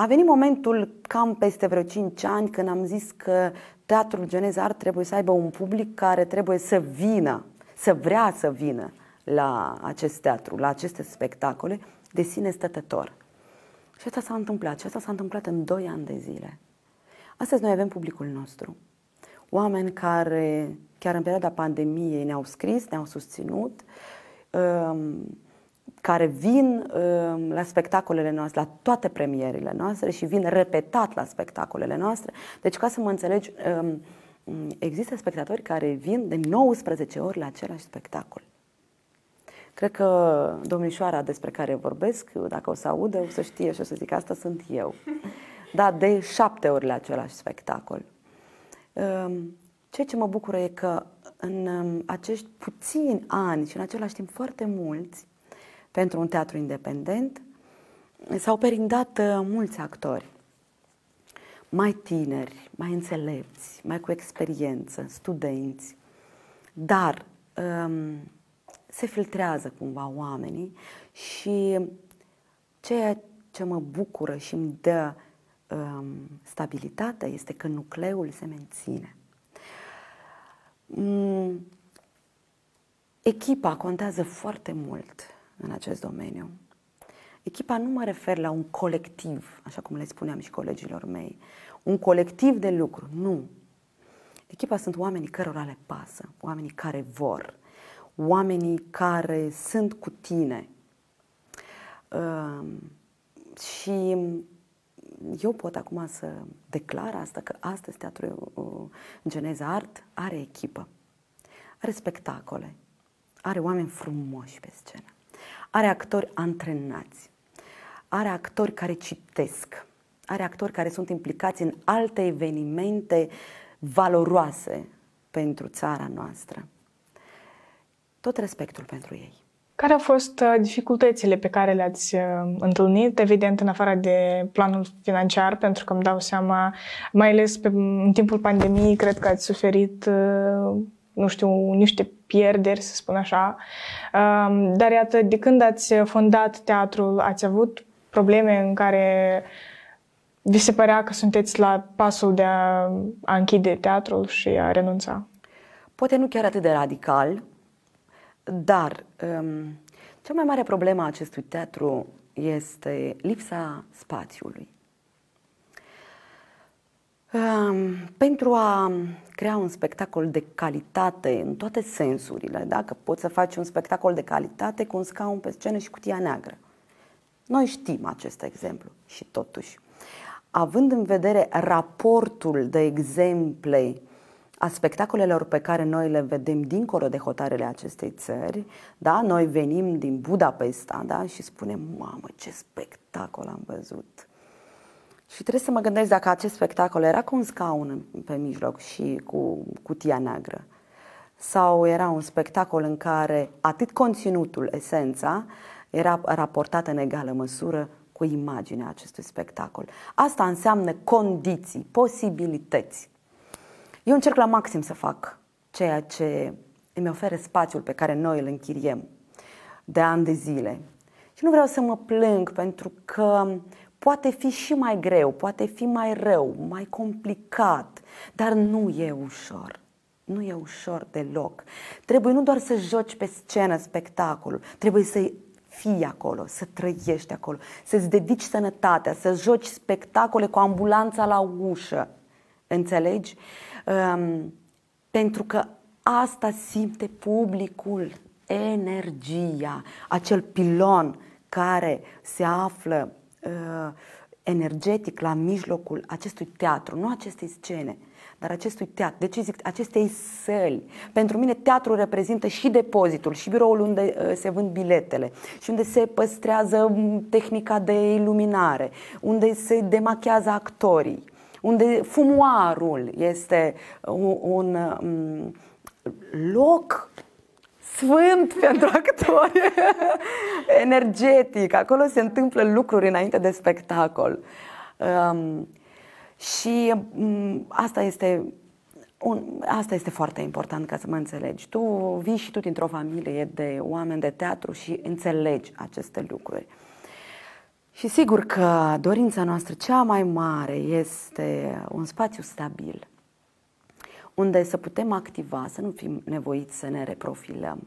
a venit momentul cam peste vreo 5 ani când am zis că Teatrul Geneza Art trebuie să aibă un public care trebuie să vină, să vrea să vină la acest teatru, la aceste spectacole, de sine stătător. Și asta s-a întâmplat. Și asta s-a întâmplat în 2 ani de zile. Astăzi noi avem publicul nostru. Oameni care, chiar în perioada pandemiei, ne-au scris, ne-au susținut, um, care vin um, la spectacolele noastre, la toate premierile noastre și vin repetat la spectacolele noastre. Deci, ca să mă înțelegi, um, există spectatori care vin de 19 ori la același spectacol. Cred că domnișoara despre care vorbesc, dacă o să audă, o să știe și o să zic asta sunt eu. Da, de șapte ori la același spectacol. Ehm, ceea ce mă bucură e că în ehm, acești puțini ani și în același timp foarte mulți, pentru un teatru independent, s-au perindat uh, mulți actori. Mai tineri, mai înțelepți, mai cu experiență, studenți. Dar um, se filtrează cumva oamenii și ceea ce mă bucură și îmi dă um, stabilitate este că nucleul se menține. Um, echipa contează foarte mult în acest domeniu. Echipa nu mă refer la un colectiv, așa cum le spuneam și colegilor mei, un colectiv de lucru, nu. Echipa sunt oamenii cărora le pasă, oamenii care vor, oamenii care sunt cu tine. Uh, și eu pot acum să declar asta, că astăzi Teatrul uh, Geneza Art are echipă, are spectacole, are oameni frumoși pe scenă, are actori antrenați, are actori care citesc, are actori care sunt implicați în alte evenimente valoroase pentru țara noastră. Tot respectul pentru ei. Care au fost uh, dificultățile pe care le-ați uh, întâlnit, evident, în afară de planul financiar, pentru că îmi dau seama, mai ales pe, în timpul pandemiei, cred că ați suferit, uh, nu știu, niște pierderi, să spun așa. Um, dar iată, de când ați fondat teatrul, ați avut probleme în care vi se părea că sunteți la pasul de a, a închide teatrul și a renunța? Poate nu chiar atât de radical, dar um, cea mai mare problemă a acestui teatru este lipsa spațiului. Um, pentru a crea un spectacol de calitate în toate sensurile, dacă poți să faci un spectacol de calitate cu un scaun pe scenă și cutia neagră. Noi știm acest exemplu și totuși, având în vedere raportul de exemple a spectacolelor pe care noi le vedem dincolo de hotarele acestei țări, da? noi venim din Budapesta da? și spunem, mamă, ce spectacol am văzut! Și trebuie să mă gândesc dacă acest spectacol era cu un scaun pe mijloc și cu cutia neagră sau era un spectacol în care atât conținutul, esența, era raportată în egală măsură cu imaginea acestui spectacol. Asta înseamnă condiții, posibilități. Eu încerc la maxim să fac ceea ce îmi oferă spațiul pe care noi îl închiriem de ani de zile. Și nu vreau să mă plâng pentru că poate fi și mai greu, poate fi mai rău, mai complicat, dar nu e ușor. Nu e ușor deloc. Trebuie nu doar să joci pe scenă spectacolul, trebuie să fii acolo, să trăiești acolo, să-ți dedici sănătatea, să joci spectacole cu ambulanța la ușă. Înțelegi? Um, pentru că asta simte publicul, energia, acel pilon care se află uh, energetic la mijlocul acestui teatru, nu acestei scene, dar acestui teatru. De ce zic acestei săli? Pentru mine teatru reprezintă și depozitul, și biroul unde uh, se vând biletele, și unde se păstrează um, tehnica de iluminare, unde se demachează actorii, unde fumoarul este un, un um, loc sfânt pentru actori, energetic. Acolo se întâmplă lucruri înainte de spectacol. Um, și um, asta este un, asta este foarte important ca să mă înțelegi. Tu vii și tu dintr-o familie de oameni de teatru și înțelegi aceste lucruri. Și sigur că dorința noastră cea mai mare este un spațiu stabil, unde să putem activa, să nu fim nevoiți să ne reprofilăm,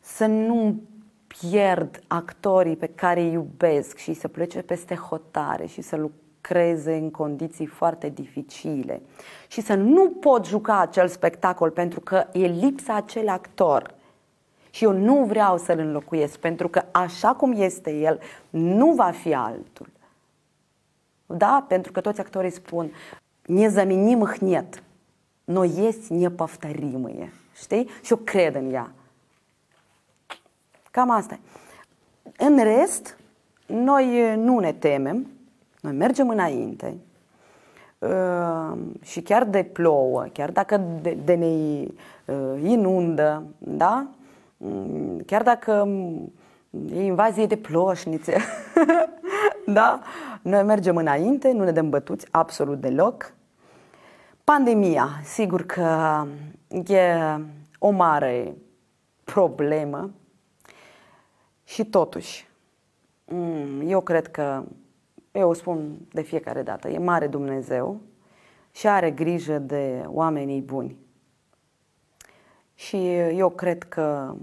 să nu pierd actorii pe care îi iubesc și să plece peste hotare și să lucreze în condiții foarte dificile și să nu pot juca acel spectacol pentru că e lipsa acel actor și eu nu vreau să-l înlocuiesc pentru că așa cum este el nu va fi altul. Da? Pentru că toți actorii spun, ne zaminim hnet. Noi ești nepăftărimâie, știi? Și eu cred în ea. Cam asta În rest, noi eh, nu ne temem, noi mergem înainte, ehm, și chiar de plouă, chiar dacă de, de ne eh, inundă, da? Mm, chiar dacă mm, e invazie de ploșnițe, da? noi mergem înainte, nu ne dăm bătuți absolut deloc, Pandemia, sigur că e o mare problemă și totuși, mm, eu cred că, eu o spun de fiecare dată, e mare Dumnezeu și are grijă de oamenii buni. Și eu cred că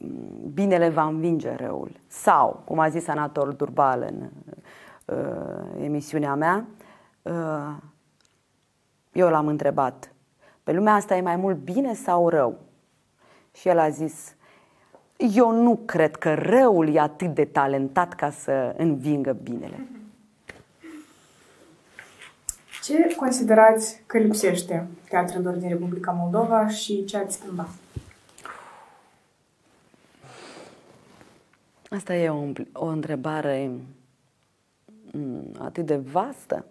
mm, binele va învinge răul. Sau, cum a zis Anatol Durbal în uh, emisiunea mea, uh, eu l-am întrebat, pe lumea asta e mai mult bine sau rău? Și el a zis, eu nu cred că răul e atât de talentat ca să învingă binele. Ce considerați că lipsește teatrelor din Republica Moldova și ce ați schimba? Asta e o, o întrebare mm, atât de vastă.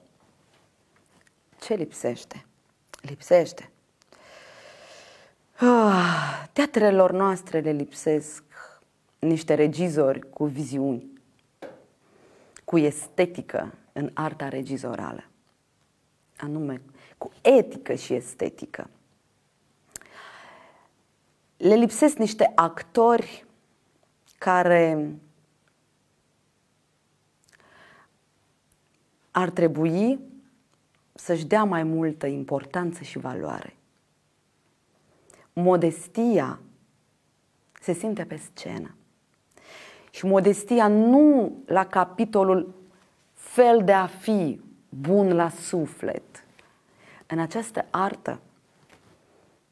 Ce lipsește? Lipsește. Ah, teatrelor noastre le lipsesc niște regizori cu viziuni, cu estetică în arta regizorală, anume cu etică și estetică. Le lipsesc niște actori care ar trebui să-și dea mai multă importanță și valoare. Modestia se simte pe scenă. Și modestia nu la capitolul fel de a fi bun la suflet. În această artă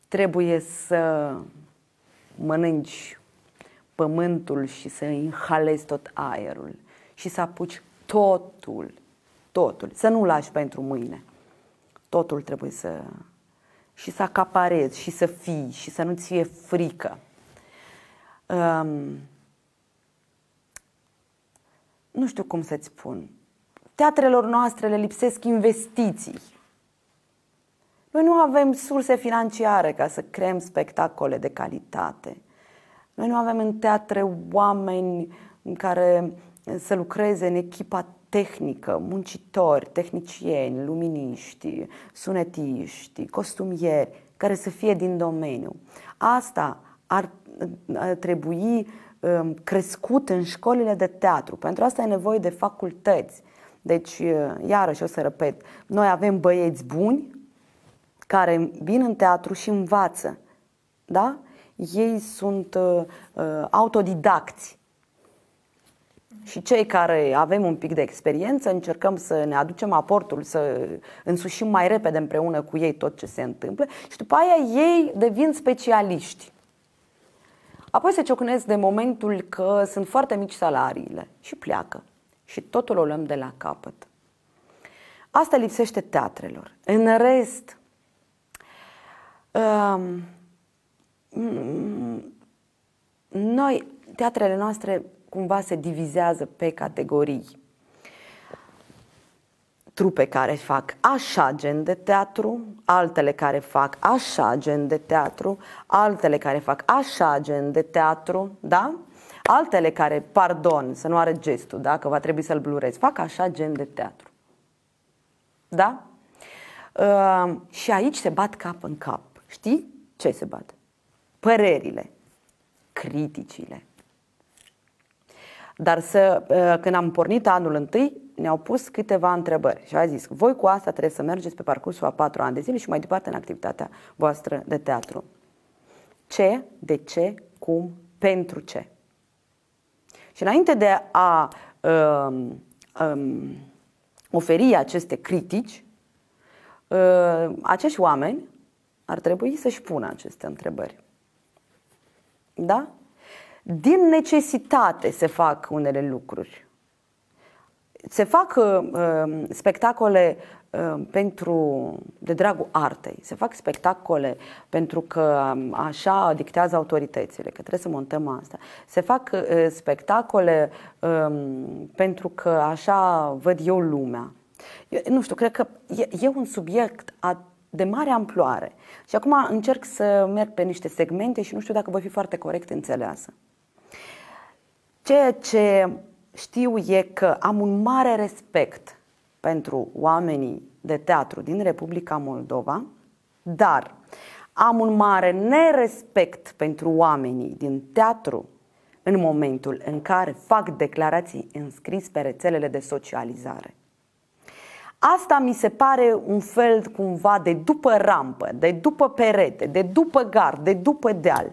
trebuie să mănânci pământul și să inhalezi tot aerul și să apuci totul, totul, să nu lași pentru mâine. Totul trebuie să și să acaparezi și să fii și să nu-ți fie frică. Um, nu știu cum să-ți spun. Teatrelor noastre le lipsesc investiții. Noi nu avem surse financiare ca să creăm spectacole de calitate. Noi nu avem în teatre oameni care să lucreze în echipa tehnică, muncitori, tehnicieni, luminiști, sunetiști, costumieri, care să fie din domeniu. Asta ar, ar trebui um, crescut în școlile de teatru. Pentru asta e nevoie de facultăți. Deci, uh, iarăși o să repet, noi avem băieți buni care vin în teatru și învață. Da? Ei sunt uh, uh, autodidacți. Și cei care avem un pic de experiență încercăm să ne aducem aportul, să însușim mai repede împreună cu ei tot ce se întâmplă și după aia ei devin specialiști. Apoi se ciocnesc de momentul că sunt foarte mici salariile și pleacă. Și totul o luăm de la capăt. Asta lipsește teatrelor. În rest, um, noi, teatrele noastre cumva se divizează pe categorii. Trupe care fac așa gen de teatru, altele care fac așa gen de teatru, altele care fac așa gen de teatru, da? Altele care, pardon, să nu are gestul, da? că va trebui să-l blurezi, fac așa gen de teatru. Da? Uh, și aici se bat cap în cap. Știi ce se bat? Părerile, criticile. Dar să, uh, când am pornit anul întâi, ne-au pus câteva întrebări și a zis, voi cu asta trebuie să mergeți pe parcursul a patru ani de zile și mai departe în activitatea voastră de teatru. Ce, de ce, cum, pentru ce. Și înainte de a um, um, oferi aceste critici, uh, acești oameni ar trebui să-și pună aceste întrebări. Da? Din necesitate se fac unele lucruri. Se fac uh, uh spectacole uh, pentru, de dragul artei, se fac spectacole pentru că um, așa dictează autoritățile, că trebuie să montăm asta. Se fac uh, spectacole um, pentru că așa văd eu lumea. Eu, nu știu, cred că e, e un subiect a, de mare amploare. Și acum încerc să merg pe niște segmente și nu știu dacă voi fi foarte corect înțeleasă. Ceea ce știu e că am un mare respect pentru oamenii de teatru din Republica Moldova, dar am un mare nerespect pentru oamenii din teatru în momentul în care fac declarații înscris pe rețelele de socializare. Asta mi se pare un fel cumva de după rampă, de după perete, de după gard, de după deal.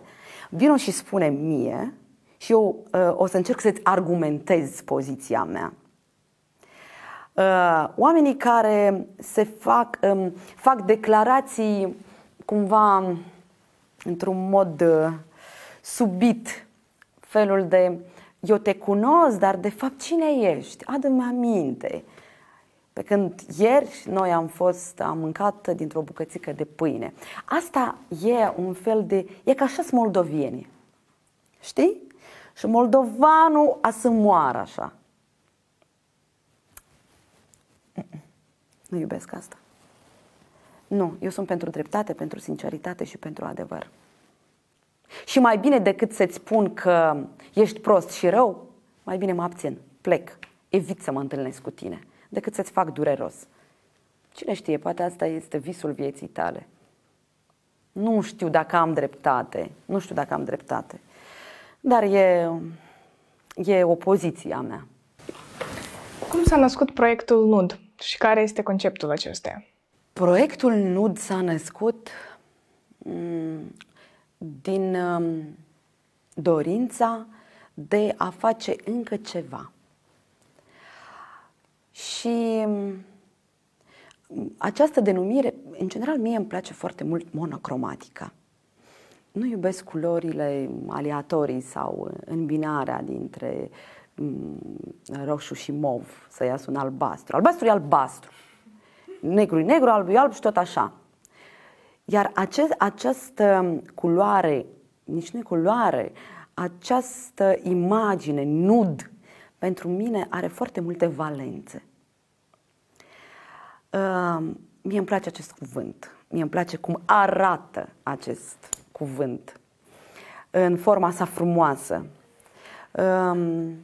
Vino și spune mie și eu uh, o să încerc să-ți argumentez poziția mea. Uh, oamenii care se fac, um, fac declarații cumva într-un mod uh, subit, felul de eu te cunosc, dar de fapt cine ești? Adă-mi aminte. Pe când ieri noi am fost, am mâncat dintr-o bucățică de pâine. Asta e un fel de, e ca așa moldovieni. Știi? Și moldovanul a să moară așa. Nu iubesc asta. Nu, eu sunt pentru dreptate, pentru sinceritate și pentru adevăr. Și mai bine decât să-ți spun că ești prost și rău, mai bine mă abțin, plec, evit să mă întâlnesc cu tine, decât să-ți fac dureros. Cine știe, poate asta este visul vieții tale. Nu știu dacă am dreptate, nu știu dacă am dreptate. Dar e, e opoziția mea. Cum s-a născut proiectul NUD? și care este conceptul acesta? Proiectul NUD s-a născut mm, din um, dorința de a face încă ceva. Și mm, această denumire, în general, mie îmi place foarte mult monocromatica. Nu iubesc culorile aleatorii sau îmbinarea dintre mm, roșu și mov, să iasă un albastru. Albastru e albastru. Negru e negru, alb e alb și tot așa. Iar acest, această culoare, nici nu e culoare, această imagine, nud, pentru mine are foarte multe valențe. Uh, mie îmi place acest cuvânt. Mie îmi place cum arată acest cuvânt în forma sa frumoasă. Um,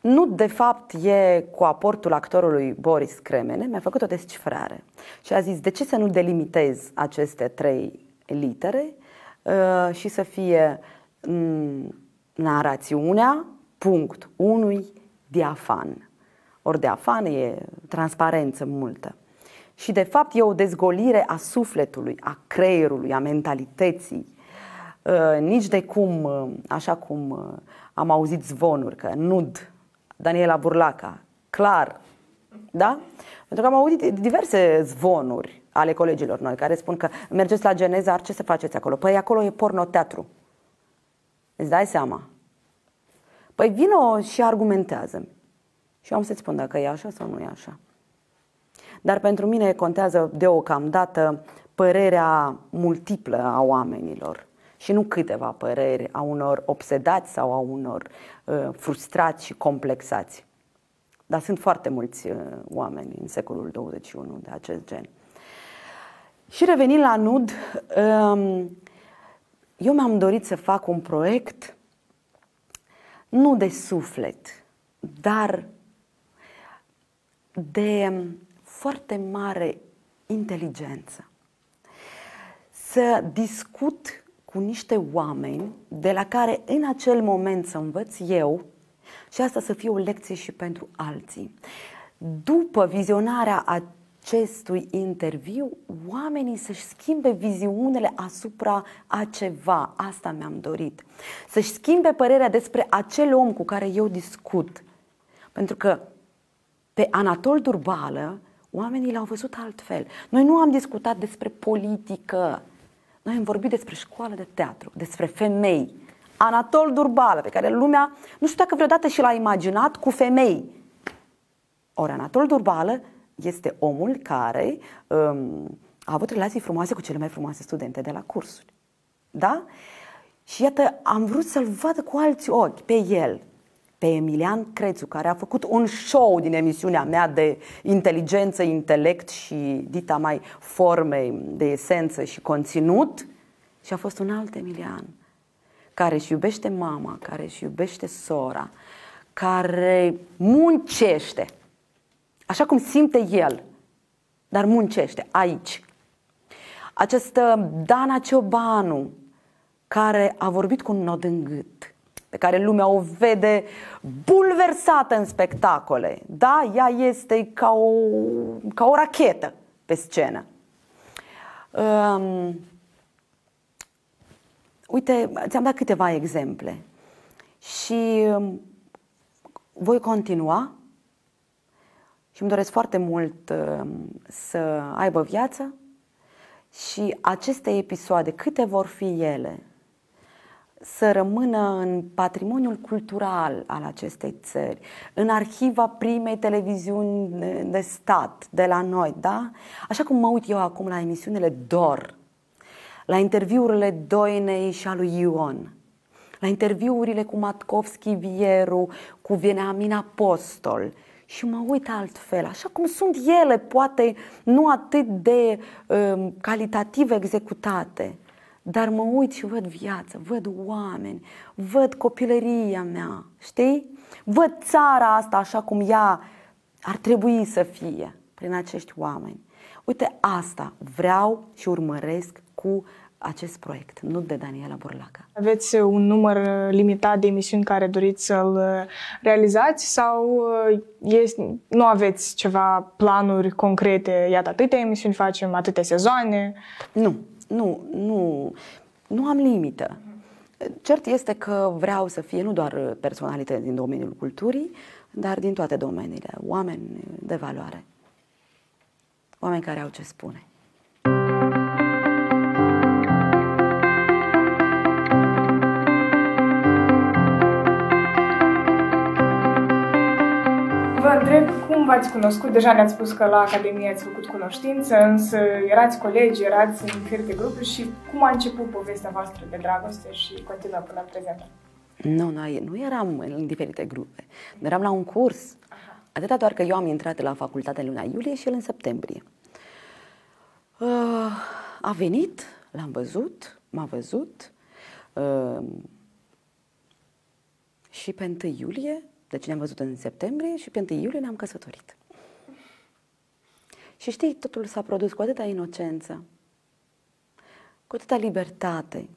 nu, de fapt, e cu aportul actorului Boris Cremene, mi-a făcut o descifrare și a zis de ce să nu delimitez aceste trei litere uh, și să fie mm, narațiunea, punct, unui diafan. Ori diafan e transparență multă. Și de fapt e o dezgolire a sufletului, a creierului, a mentalității. Uh, nici de cum, uh, așa cum uh, am auzit zvonuri, că nud, Daniela Burlaca, clar, da? Pentru că am auzit diverse zvonuri ale colegilor noi care spun că mergeți la Geneza, ce să faceți acolo? Păi acolo e pornoteatru. Îți dai seama? Păi vino și argumentează Și eu am să-ți spun dacă e așa sau nu e așa. Dar pentru mine contează deocamdată părerea multiplă a oamenilor și nu câteva păreri a unor obsedați sau a unor uh, frustrați și complexați. Dar sunt foarte mulți uh, oameni în secolul 21 de acest gen. Și revenind la NUD, um, eu mi-am dorit să fac un proiect nu de suflet, dar de foarte mare inteligență. Să discut cu niște oameni de la care în acel moment să învăț eu și asta să fie o lecție și pentru alții. După vizionarea acestui interviu, oamenii să-și schimbe viziunile asupra a ceva. Asta mi-am dorit. Să-și schimbe părerea despre acel om cu care eu discut. Pentru că pe Anatol Durbală oamenii l-au văzut altfel. Noi nu am discutat despre politică, noi am vorbit despre școală de teatru, despre femei. Anatol Durbală, pe care lumea, nu știu dacă vreodată și l-a imaginat cu femei. Ori Anatol Durbală este omul care um, a avut relații frumoase cu cele mai frumoase studente de la cursuri. Da? Și iată, am vrut să-l vadă cu alți ochi pe el, pe Emilian Crețu, care a făcut un show din emisiunea mea de inteligență, intelect și dita mai forme de esență și conținut și a fost un alt Emilian care își iubește mama, care își iubește sora, care muncește, așa cum simte el, dar muncește aici. Această Dana Ciobanu, care a vorbit cu un nod în gât, pe care lumea o vede bulversată în spectacole. Da, ea este ca o, ca o rachetă pe scenă. Um, uite, ți-am dat câteva exemple și um, voi continua și îmi doresc foarte mult um, să aibă viață și aceste episoade, câte vor fi ele, să rămână în patrimoniul cultural al acestei țări, în arhiva primei televiziuni de stat de la noi, da? Așa cum mă uit eu acum la emisiunile DOR, la interviurile Doinei și a lui Ion, la interviurile cu Matkovski Vieru, cu Veneamin Apostol, și mă uit altfel, așa cum sunt ele, poate nu atât de uh, calitativ executate, dar mă uit și văd viața, văd oameni, văd copilăria mea, știi? Văd țara asta așa cum ea ar trebui să fie prin acești oameni. Uite, asta vreau și urmăresc cu acest proiect, nu de Daniela Burlaca. Aveți un număr limitat de emisiuni care doriți să-l realizați sau este, nu aveți ceva planuri concrete? Iată, atâtea emisiuni facem, atâtea sezoane? Nu, nu, nu, nu am limită. Cert este că vreau să fie nu doar personalități din domeniul culturii, dar din toate domeniile, oameni de valoare, oameni care au ce spune. Întreb cum v-ați cunoscut? Deja ne-ați spus că la Academie ați făcut cunoștință, însă erați colegi, erați în diferite grupuri și cum a început povestea voastră de dragoste și continuă până în prezent? Nu, noi nu eram în diferite grupe. Eram la un curs. Aha. Atâta doar că eu am intrat la facultate în luna iulie și el în septembrie. Uh, a venit, l-am văzut, m-a văzut uh, și pe 1 iulie, deci ne-am văzut în septembrie și pe 1 iulie ne-am căsătorit. Și știi, totul s-a produs cu atâta inocență, cu atâta libertate,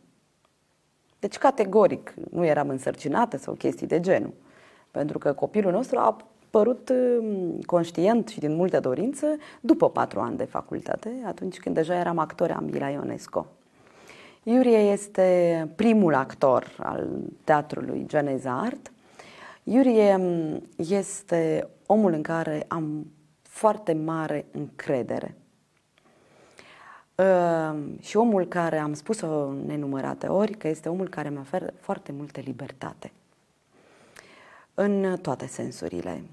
deci, categoric, nu eram însărcinată sau chestii de genul. Pentru că copilul nostru a părut um, conștient și din multe dorință după patru ani de facultate, atunci când deja eram actori ambii la Ionesco. Iurie este primul actor al teatrului Geneza Art. Iurie um, este omul în care am foarte mare încredere. Ehm, și omul care am spus-o nenumărate ori că este omul care mi oferă foarte multă libertate în toate sensurile.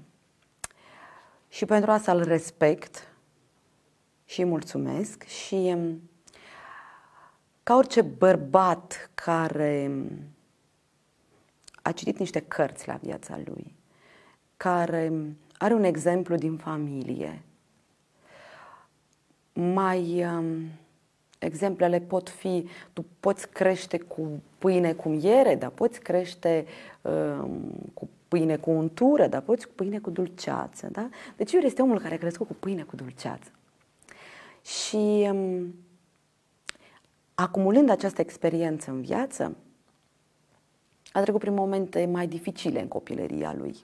Și pentru asta îl respect și îi mulțumesc și ehm, ca orice bărbat care a citit niște cărți la viața lui, care are un exemplu din familie, mai um, exemplele pot fi, tu poți crește cu pâine cu miere, dar poți crește um, cu pâine cu untură, dar poți cu pâine cu dulceață. Da? Deci Iuri este omul care a crescut cu pâine cu dulceață. Și um, acumulând această experiență în viață, a trecut prin momente mai dificile în copilăria lui.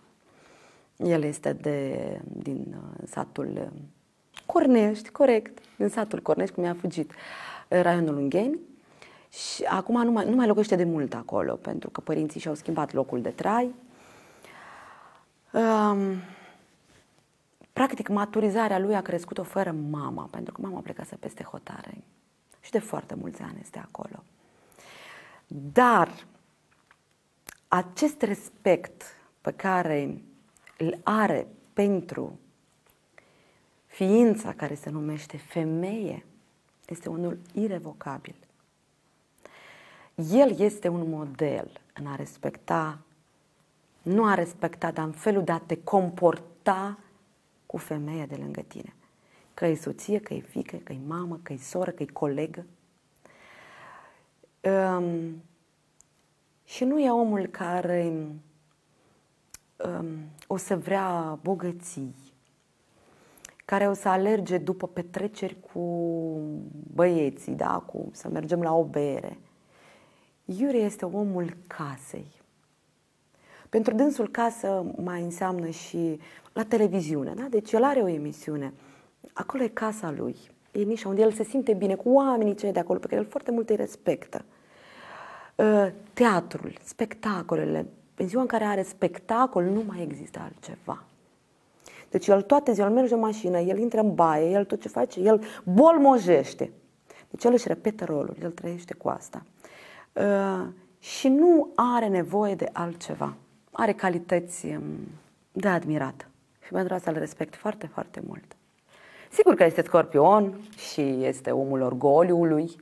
El este de, din uh, satul Cornești, corect, în satul Cornești, cum mi-a fugit, raionul Ungheni. Și acum nu mai, nu mai locuiește de mult acolo, pentru că părinții și-au schimbat locul de trai. Um, practic, maturizarea lui a crescut-o fără mama, pentru că mama plecase peste hotare. Și de foarte mulți ani este acolo. Dar acest respect pe care îl are pentru ființa care se numește femeie este unul irevocabil. El este un model în a respecta, nu a respecta, dar în felul de a te comporta cu femeia de lângă tine. Că e soție, că e fică, că e mamă, că e soră, că e colegă. Um, și nu e omul care um, o să vrea bogății, care o să alerge după petreceri cu băieții, da, cu să mergem la o bere. Iure este omul casei. Pentru dânsul casă mai înseamnă și la televiziune, da? Deci el are o emisiune. Acolo e casa lui. E nișa unde el se simte bine cu oamenii cei de acolo, pe care el foarte mult îi respectă. Ă, teatrul, spectacolele. În ziua în care are spectacol nu mai există altceva. Deci el toate ziua, el merge în mașină, el intră în baie, el tot ce face, el bolmojește. Deci el își repetă rolul, el trăiește cu asta. Uh, și nu are nevoie de altceva. Are calități um, de admirat. Și pentru asta îl respect foarte, foarte mult. Sigur că este scorpion și este omul orgoliului,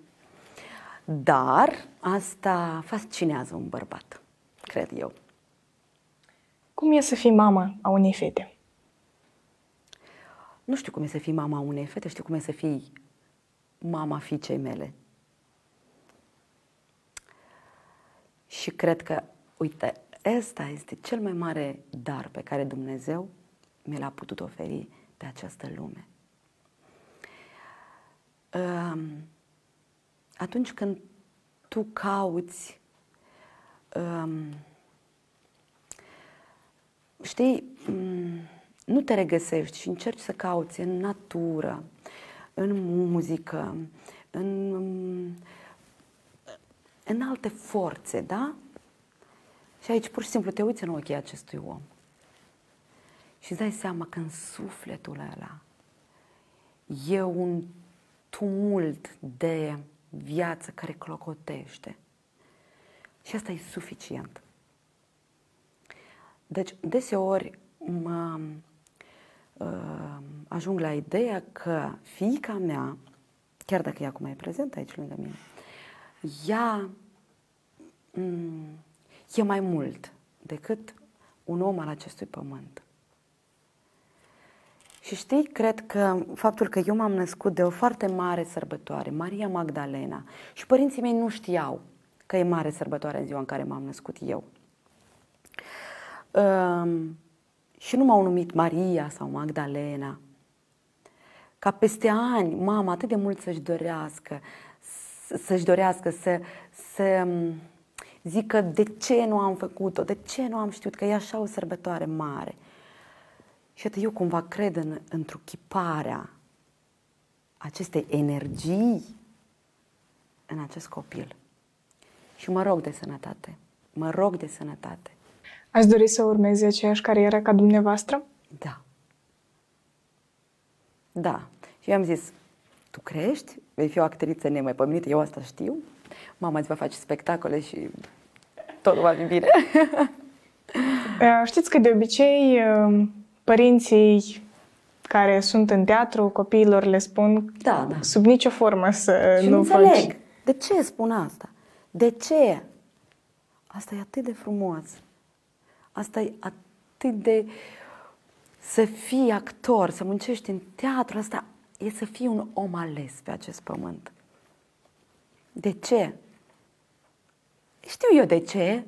dar asta fascinează un bărbat, cred eu. Cum e să fii mama a unei fete? Nu știu cum e să fii mama unei fete, știu cum e să fii mama fiicei mele. Și cred că, uite, ăsta este cel mai mare dar pe care Dumnezeu mi l-a putut oferi pe această lume. Atunci când tu cauți um, știi, um, nu te regăsești și încerci să cauți în natură, în muzică, în, um, în alte forțe, da? Și aici pur și simplu te uiți în ochii acestui om și îți dai seama că în sufletul ăla e un tumult de viață care clocotește. Și asta e suficient. Deci, deseori mă uh, ajung la ideea că fiica mea, chiar dacă e acum e prezent aici lângă mine, ea mm, e mai mult decât un om al acestui pământ. Și știi, cred că faptul că eu m-am născut de o foarte mare sărbătoare, Maria Magdalena, și părinții mei nu știau că e mare sărbătoare în ziua în care m-am născut eu. Um, și nu m-au numit Maria sau Magdalena. Ca peste ani, mama atât de mult să-și dorească, să-și dorească să, să um, zică de ce nu am făcut-o, de ce nu am știut că e așa o sărbătoare mare. Și atât eu cumva cred în, într-o acestei energii în acest copil. Și mă rog de sănătate. Mă rog de sănătate. Ați dori să urmeze aceeași carieră ca dumneavoastră? Da. Da. Și eu am zis, tu crești, vei fi o actriță nemaipomenită, eu asta știu. Mama îți va face spectacole și totul va fi bine. Știți că de obicei părinții care sunt în teatru, copiilor le spun da, da. sub nicio formă să și nu înțeleg. faci. De ce spun asta? De ce? Asta e atât de frumos. Asta e atât de... Să fii actor, să muncești în teatru, asta e să fii un om ales pe acest pământ. De ce? Știu eu de ce,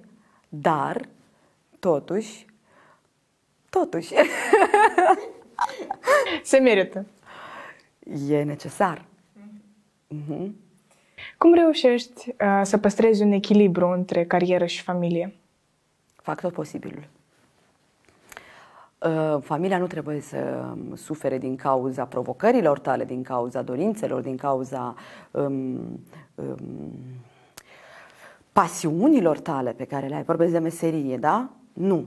dar, totuși, totuși... Se merită. E necesar. Mm-hmm. Cum reușești uh, să păstrezi un echilibru între carieră și familie? Fac tot posibilul. Uh, familia nu trebuie să sufere din cauza provocărilor tale, din cauza dorințelor, din cauza um, um, pasiunilor tale pe care le ai. Vorbesc de meserie, da? Nu.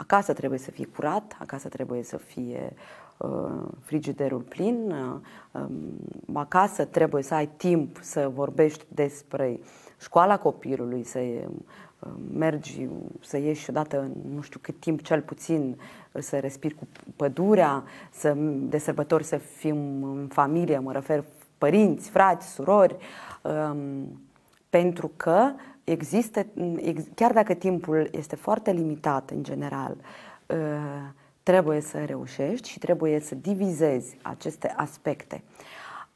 Acasă trebuie să fie curat, acasă trebuie să fie uh, frigiderul plin, uh, um, acasă trebuie să ai timp să vorbești despre școala copilului, să uh, mergi, să ieși odată în nu știu cât timp, cel puțin, să respiri cu pădurea, să, de sărbători să fim în familie, mă refer părinți, frați, surori, um, pentru că există, chiar dacă timpul este foarte limitat în general, ă, trebuie să reușești și trebuie să divizezi aceste aspecte.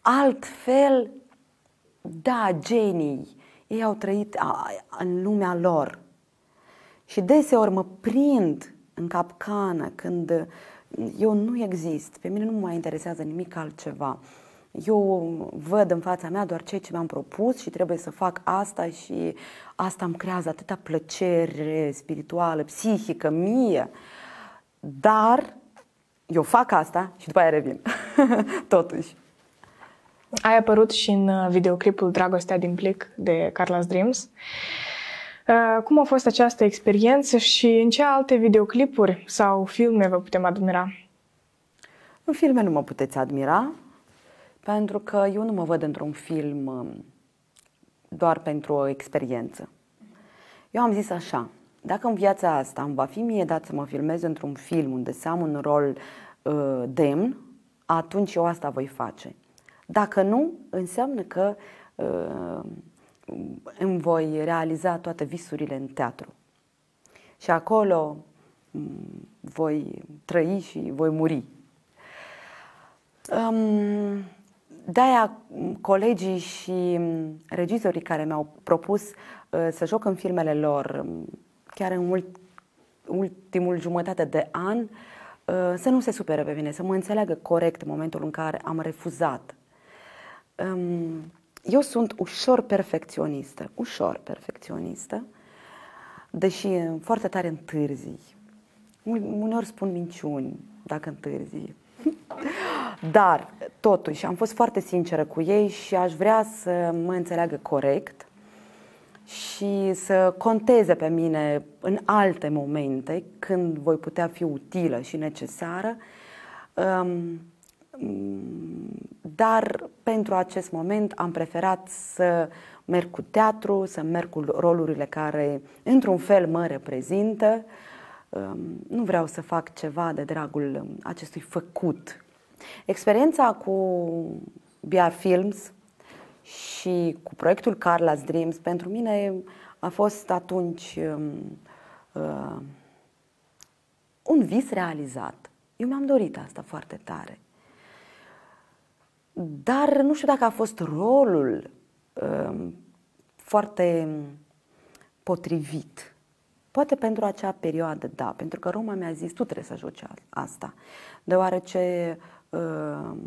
Altfel, da, genii, ei au trăit în lumea lor. Și deseori mă prind în capcană când eu nu exist, pe mine nu mă mai interesează nimic altceva. Eu văd în fața mea doar ceea ce mi-am propus și trebuie să fac asta și asta îmi creează atâta plăcere spirituală, psihică, mie. Dar eu fac asta și după aia revin. Totuși. Ai apărut și în uh, videoclipul Dragostea din plic de Carla's Dreams. Uh, cum a fost această experiență și în ce alte videoclipuri sau filme vă putem admira? În filme nu mă puteți admira, pentru că eu nu mă văd într-un film um, doar pentru o experiență. Eu am zis așa, dacă în viața asta îmi va fi mie dat să mă filmez într-un film unde să am un rol uh, demn, atunci eu asta voi face. Dacă nu, înseamnă că uh, îmi voi realiza toate visurile în teatru. Și acolo um, voi trăi și voi muri. Um, de-aia colegii și regizorii care mi-au propus uh, să joc în filmele lor, um, chiar în mult, ultimul jumătate de an, uh, să nu se supere pe mine, să mă înțeleagă corect în momentul în care am refuzat. Um, eu sunt ușor perfecționistă, ușor perfecționistă, deși foarte tare întârzi. Uneori spun minciuni dacă întârzi. Dar, totuși, am fost foarte sinceră cu ei și aș vrea să mă înțeleagă corect și să conteze pe mine în alte momente când voi putea fi utilă și necesară. Um, dar pentru acest moment am preferat să merg cu teatru, să merg cu rolurile care într-un fel mă reprezintă. Um, nu vreau să fac ceva de dragul acestui făcut. Experiența cu BR Films și cu proiectul Carla's Dreams pentru mine a fost atunci um, uh, un vis realizat. Eu mi-am dorit asta foarte tare. Dar nu știu dacă a fost rolul uh, foarte potrivit. Poate pentru acea perioadă, da, pentru că Roma mi-a zis, tu trebuie să joci asta, deoarece uh,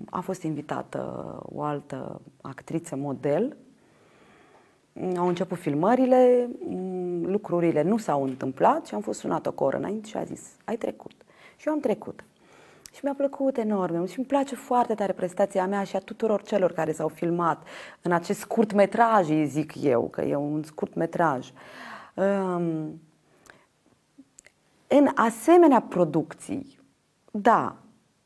a fost invitată o altă actriță model, au început filmările, mm, lucrurile nu s-au întâmplat și am fost sunat o oră înainte și a zis, ai trecut. Și eu am trecut. Și mi-a plăcut enorm și îmi place foarte tare prestația mea și a tuturor celor care s-au filmat în acest scurt metraj, zic eu, că e un scurt metraj. Um, în asemenea producții, da,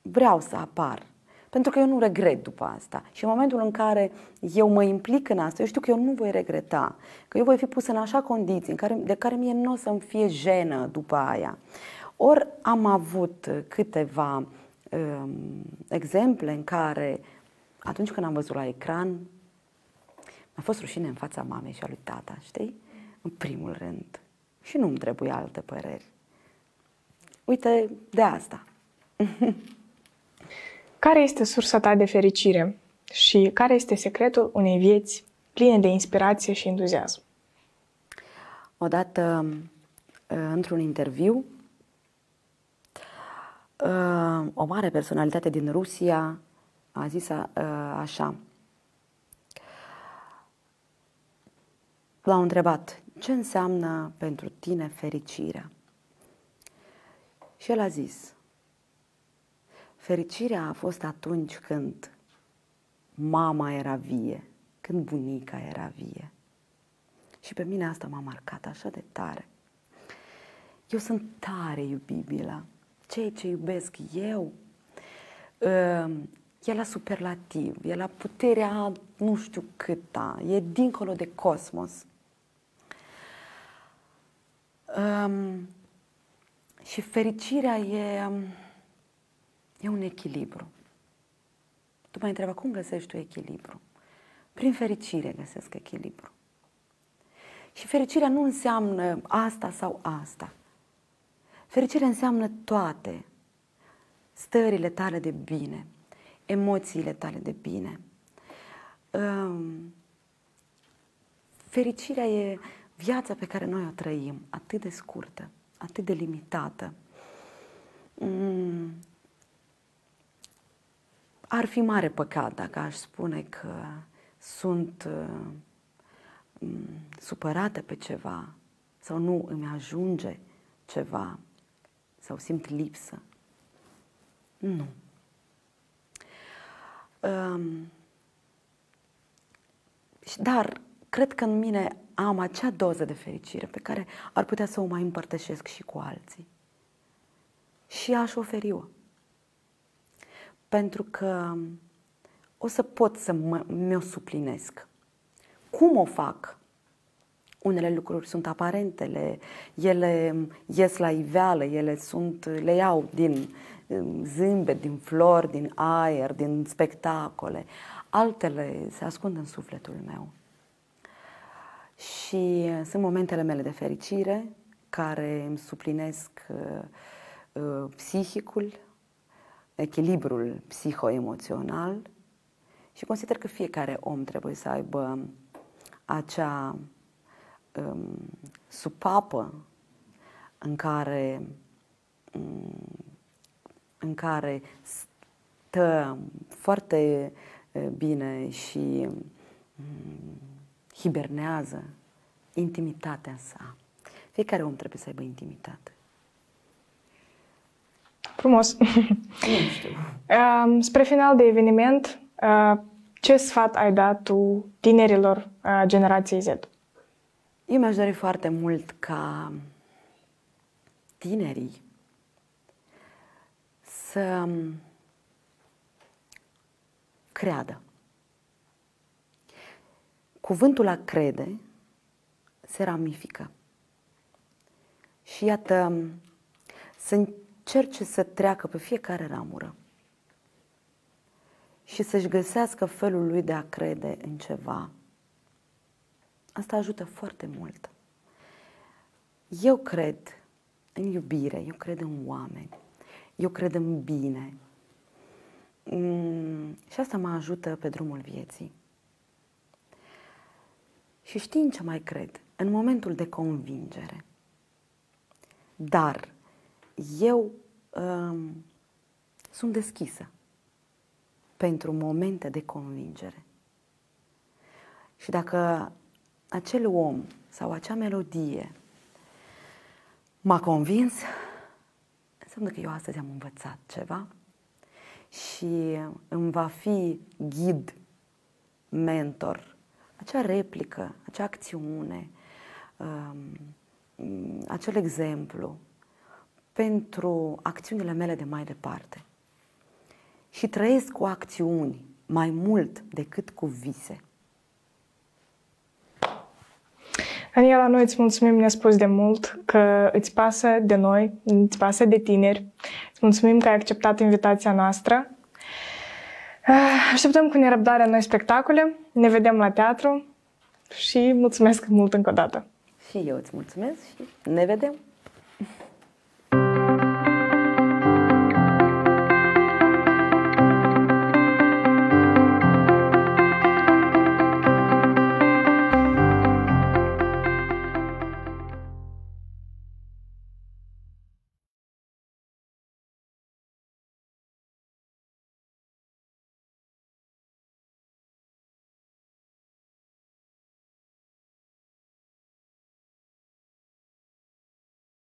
vreau să apar. Pentru că eu nu regret după asta. Și în momentul în care eu mă implic în asta, eu știu că eu nu voi regreta. Că eu voi fi pus în așa condiții în care, de care mie nu o să-mi fie jenă după aia. Ori am avut câteva um, exemple în care, atunci când am văzut la ecran, mi-a fost rușine în fața mamei și a lui tata, știi? În primul rând. Și nu-mi trebuie alte păreri. Uite, de asta. care este sursa ta de fericire și care este secretul unei vieți pline de inspirație și entuziasm? Odată, într-un interviu, o mare personalitate din Rusia a zis așa. L-au întrebat, ce înseamnă pentru tine fericirea? Și el a zis, fericirea a fost atunci când mama era vie, când bunica era vie. Și pe mine asta m-a marcat așa de tare. Eu sunt tare iubibilă. Ceea ce iubesc eu ehm, e la superlativ, e la puterea nu știu câta, e dincolo de cosmos. Um, și fericirea e, e un echilibru. Tu mă întreabă cum găsești tu echilibru? Prin fericire găsesc echilibru. Și fericirea nu înseamnă asta sau asta. Fericirea înseamnă toate stările tale de bine, emoțiile tale de bine. Fericirea e viața pe care noi o trăim, atât de scurtă atât de limitată. Mm. Ar fi mare păcat dacă aș spune că sunt uh, supărată pe ceva sau nu îmi ajunge ceva sau simt lipsă. Nu. Um, dar cred că în mine am acea doză de fericire pe care ar putea să o mai împărtășesc și cu alții. Și aș oferi-o. Pentru că o să pot să mă, mi-o suplinesc. Cum o fac? Unele lucruri sunt aparentele, ele ies la iveală, ele sunt, le iau din um, zâmbet, din flori, din aer, din spectacole. Altele se ascund în sufletul meu. Și uh, sunt momentele mele de fericire care îmi suplinesc uh, uh, psihicul, echilibrul psihoemoțional și consider că fiecare om trebuie să aibă acea um, supapă în care, um, în care stă foarte uh, bine și mm, hibernează intimitatea sa. Fiecare om trebuie să aibă intimitate. Frumos. Nu știu. Spre final de eveniment, ce sfat ai dat tu tinerilor generației Z? Eu mi-aș dori foarte mult ca tinerii să creadă. Cuvântul a crede se ramifică. Și iată, să încerce să treacă pe fiecare ramură și să-și găsească felul lui de a crede în ceva. Asta ajută foarte mult. Eu cred în iubire, eu cred în oameni, eu cred în bine. Mm, și asta mă ajută pe drumul vieții. Și știi în ce mai cred? În momentul de convingere. Dar eu um, sunt deschisă pentru momente de convingere. Și dacă acel om sau acea melodie m-a convins, înseamnă că eu astăzi am învățat ceva și îmi va fi ghid, mentor, acea replică, acea acțiune, um, acel exemplu pentru acțiunile mele de mai departe. Și trăiesc cu acțiuni mai mult decât cu vise. Daniela, noi îți mulțumim nespus de mult că îți pasă de noi, îți pasă de tineri. Îți mulțumim că ai acceptat invitația noastră. Ah, așteptăm cu nerăbdare noi spectacole, ne vedem la teatru și mulțumesc mult încă o dată. Și eu îți mulțumesc și ne vedem!